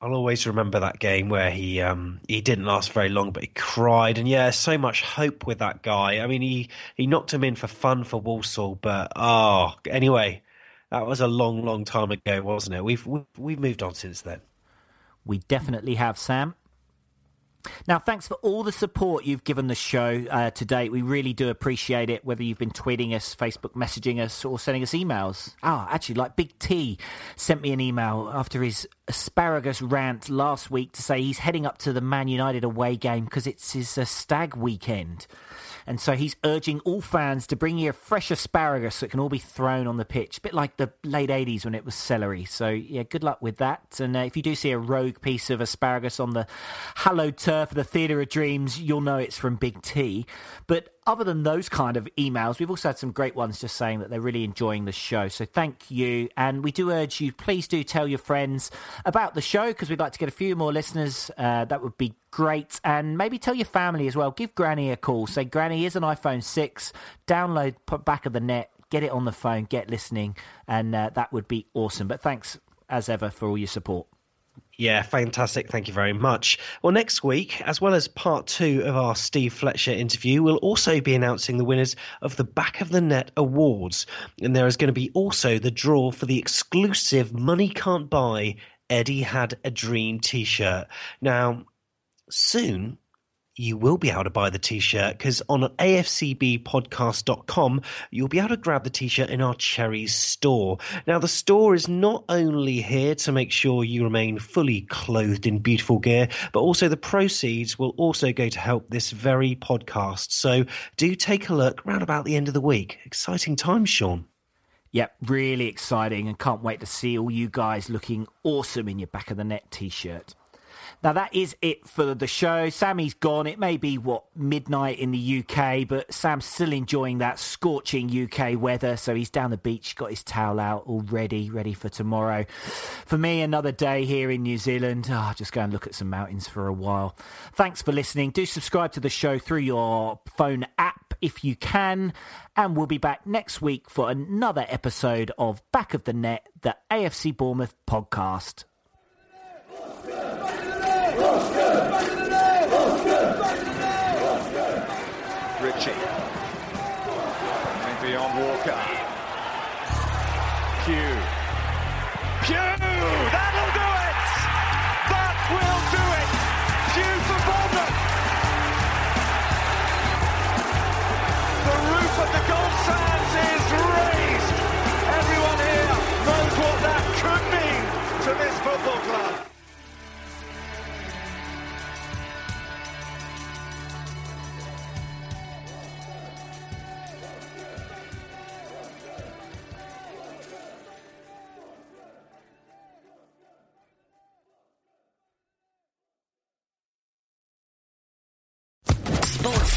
I'll always remember that game where he um, he didn't last very long, but he cried, and yeah, so much hope with that guy. I mean, he he knocked him in for fun for Walsall, but oh, anyway, that was a long, long time ago, wasn't it? We've we've, moved on since then. We definitely have, Sam. Now, thanks for all the support you've given the show uh, to date. We really do appreciate it, whether you've been tweeting us, Facebook messaging us, or sending us emails. Ah, actually, like Big T sent me an email after his asparagus rant last week to say he's heading up to the Man United away game because it's his uh, stag weekend. And so he's urging all fans to bring here fresh asparagus it can all be thrown on the pitch. A bit like the late 80s when it was celery. So, yeah, good luck with that. And uh, if you do see a rogue piece of asparagus on the hallowed turf of the Theatre of Dreams, you'll know it's from Big T. But other than those kind of emails, we've also had some great ones just saying that they're really enjoying the show. So thank you. And we do urge you, please do tell your friends about the show because we'd like to get a few more listeners. Uh, that would be great. And maybe tell your family as well. Give Granny a call. Say, Granny, is an iPhone 6. Download, put back of the net, get it on the phone, get listening. And uh, that would be awesome. But thanks as ever for all your support. Yeah, fantastic. Thank you very much. Well, next week, as well as part two of our Steve Fletcher interview, we'll also be announcing the winners of the Back of the Net Awards. And there is going to be also the draw for the exclusive Money Can't Buy Eddie Had a Dream t shirt. Now, soon you will be able to buy the t-shirt because on afcbpodcast.com you'll be able to grab the t-shirt in our cherries store. Now the store is not only here to make sure you remain fully clothed in beautiful gear but also the proceeds will also go to help this very podcast. So do take a look round about the end of the week. Exciting times sean. Yep, really exciting and can't wait to see all you guys looking awesome in your back of the net t shirt. Now, that is it for the show. Sammy's gone. It may be, what, midnight in the UK, but Sam's still enjoying that scorching UK weather. So he's down the beach, got his towel out already, ready for tomorrow. For me, another day here in New Zealand. Oh, just go and look at some mountains for a while. Thanks for listening. Do subscribe to the show through your phone app if you can. And we'll be back next week for another episode of Back of the Net, the AFC Bournemouth podcast. Ritchie. Maybe on Walker.